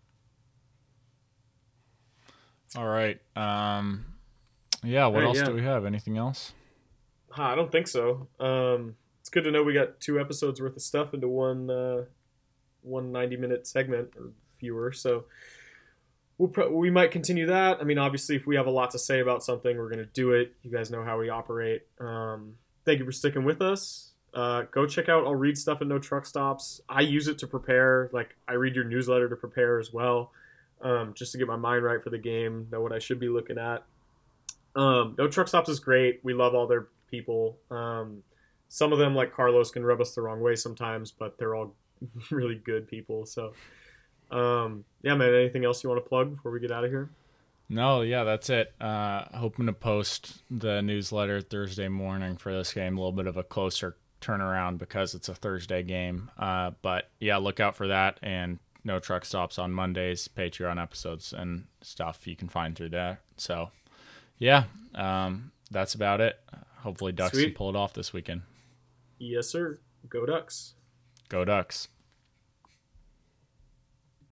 All right. Um, yeah. What Hey, else yeah. do we have? Anything else? Huh, I don't think so. Um, it's good to know we got two episodes worth of stuff into one uh, one 90 minute segment or fewer. So we'll pro- we might continue that. I mean, obviously, if we have a lot to say about something, we're gonna do it. You guys know how we operate. Um, thank you for sticking with us. Uh, go check out. I'll read stuff at No Truck Stops. I use it to prepare. Like I read your newsletter to prepare as well, um, just to get my mind right for the game. Know what I should be looking at. Um, no Truck Stops is great. We love all their people. Um, some of them, like Carlos, can rub us the wrong way sometimes, but they're all really good people. So, um, yeah, man. Anything else you want to plug before we get out of here? No, yeah, that's it. Uh, hoping to post the newsletter Thursday morning for this game. A little bit of a closer turnaround because it's a Thursday game. Uh, but yeah, look out for that. And no truck stops on Mondays, Patreon episodes and stuff you can find through there. So yeah, um, that's about it. Hopefully, Ducks Sweet. can pull it off this weekend. Yes, sir. Go Ducks. Go Ducks.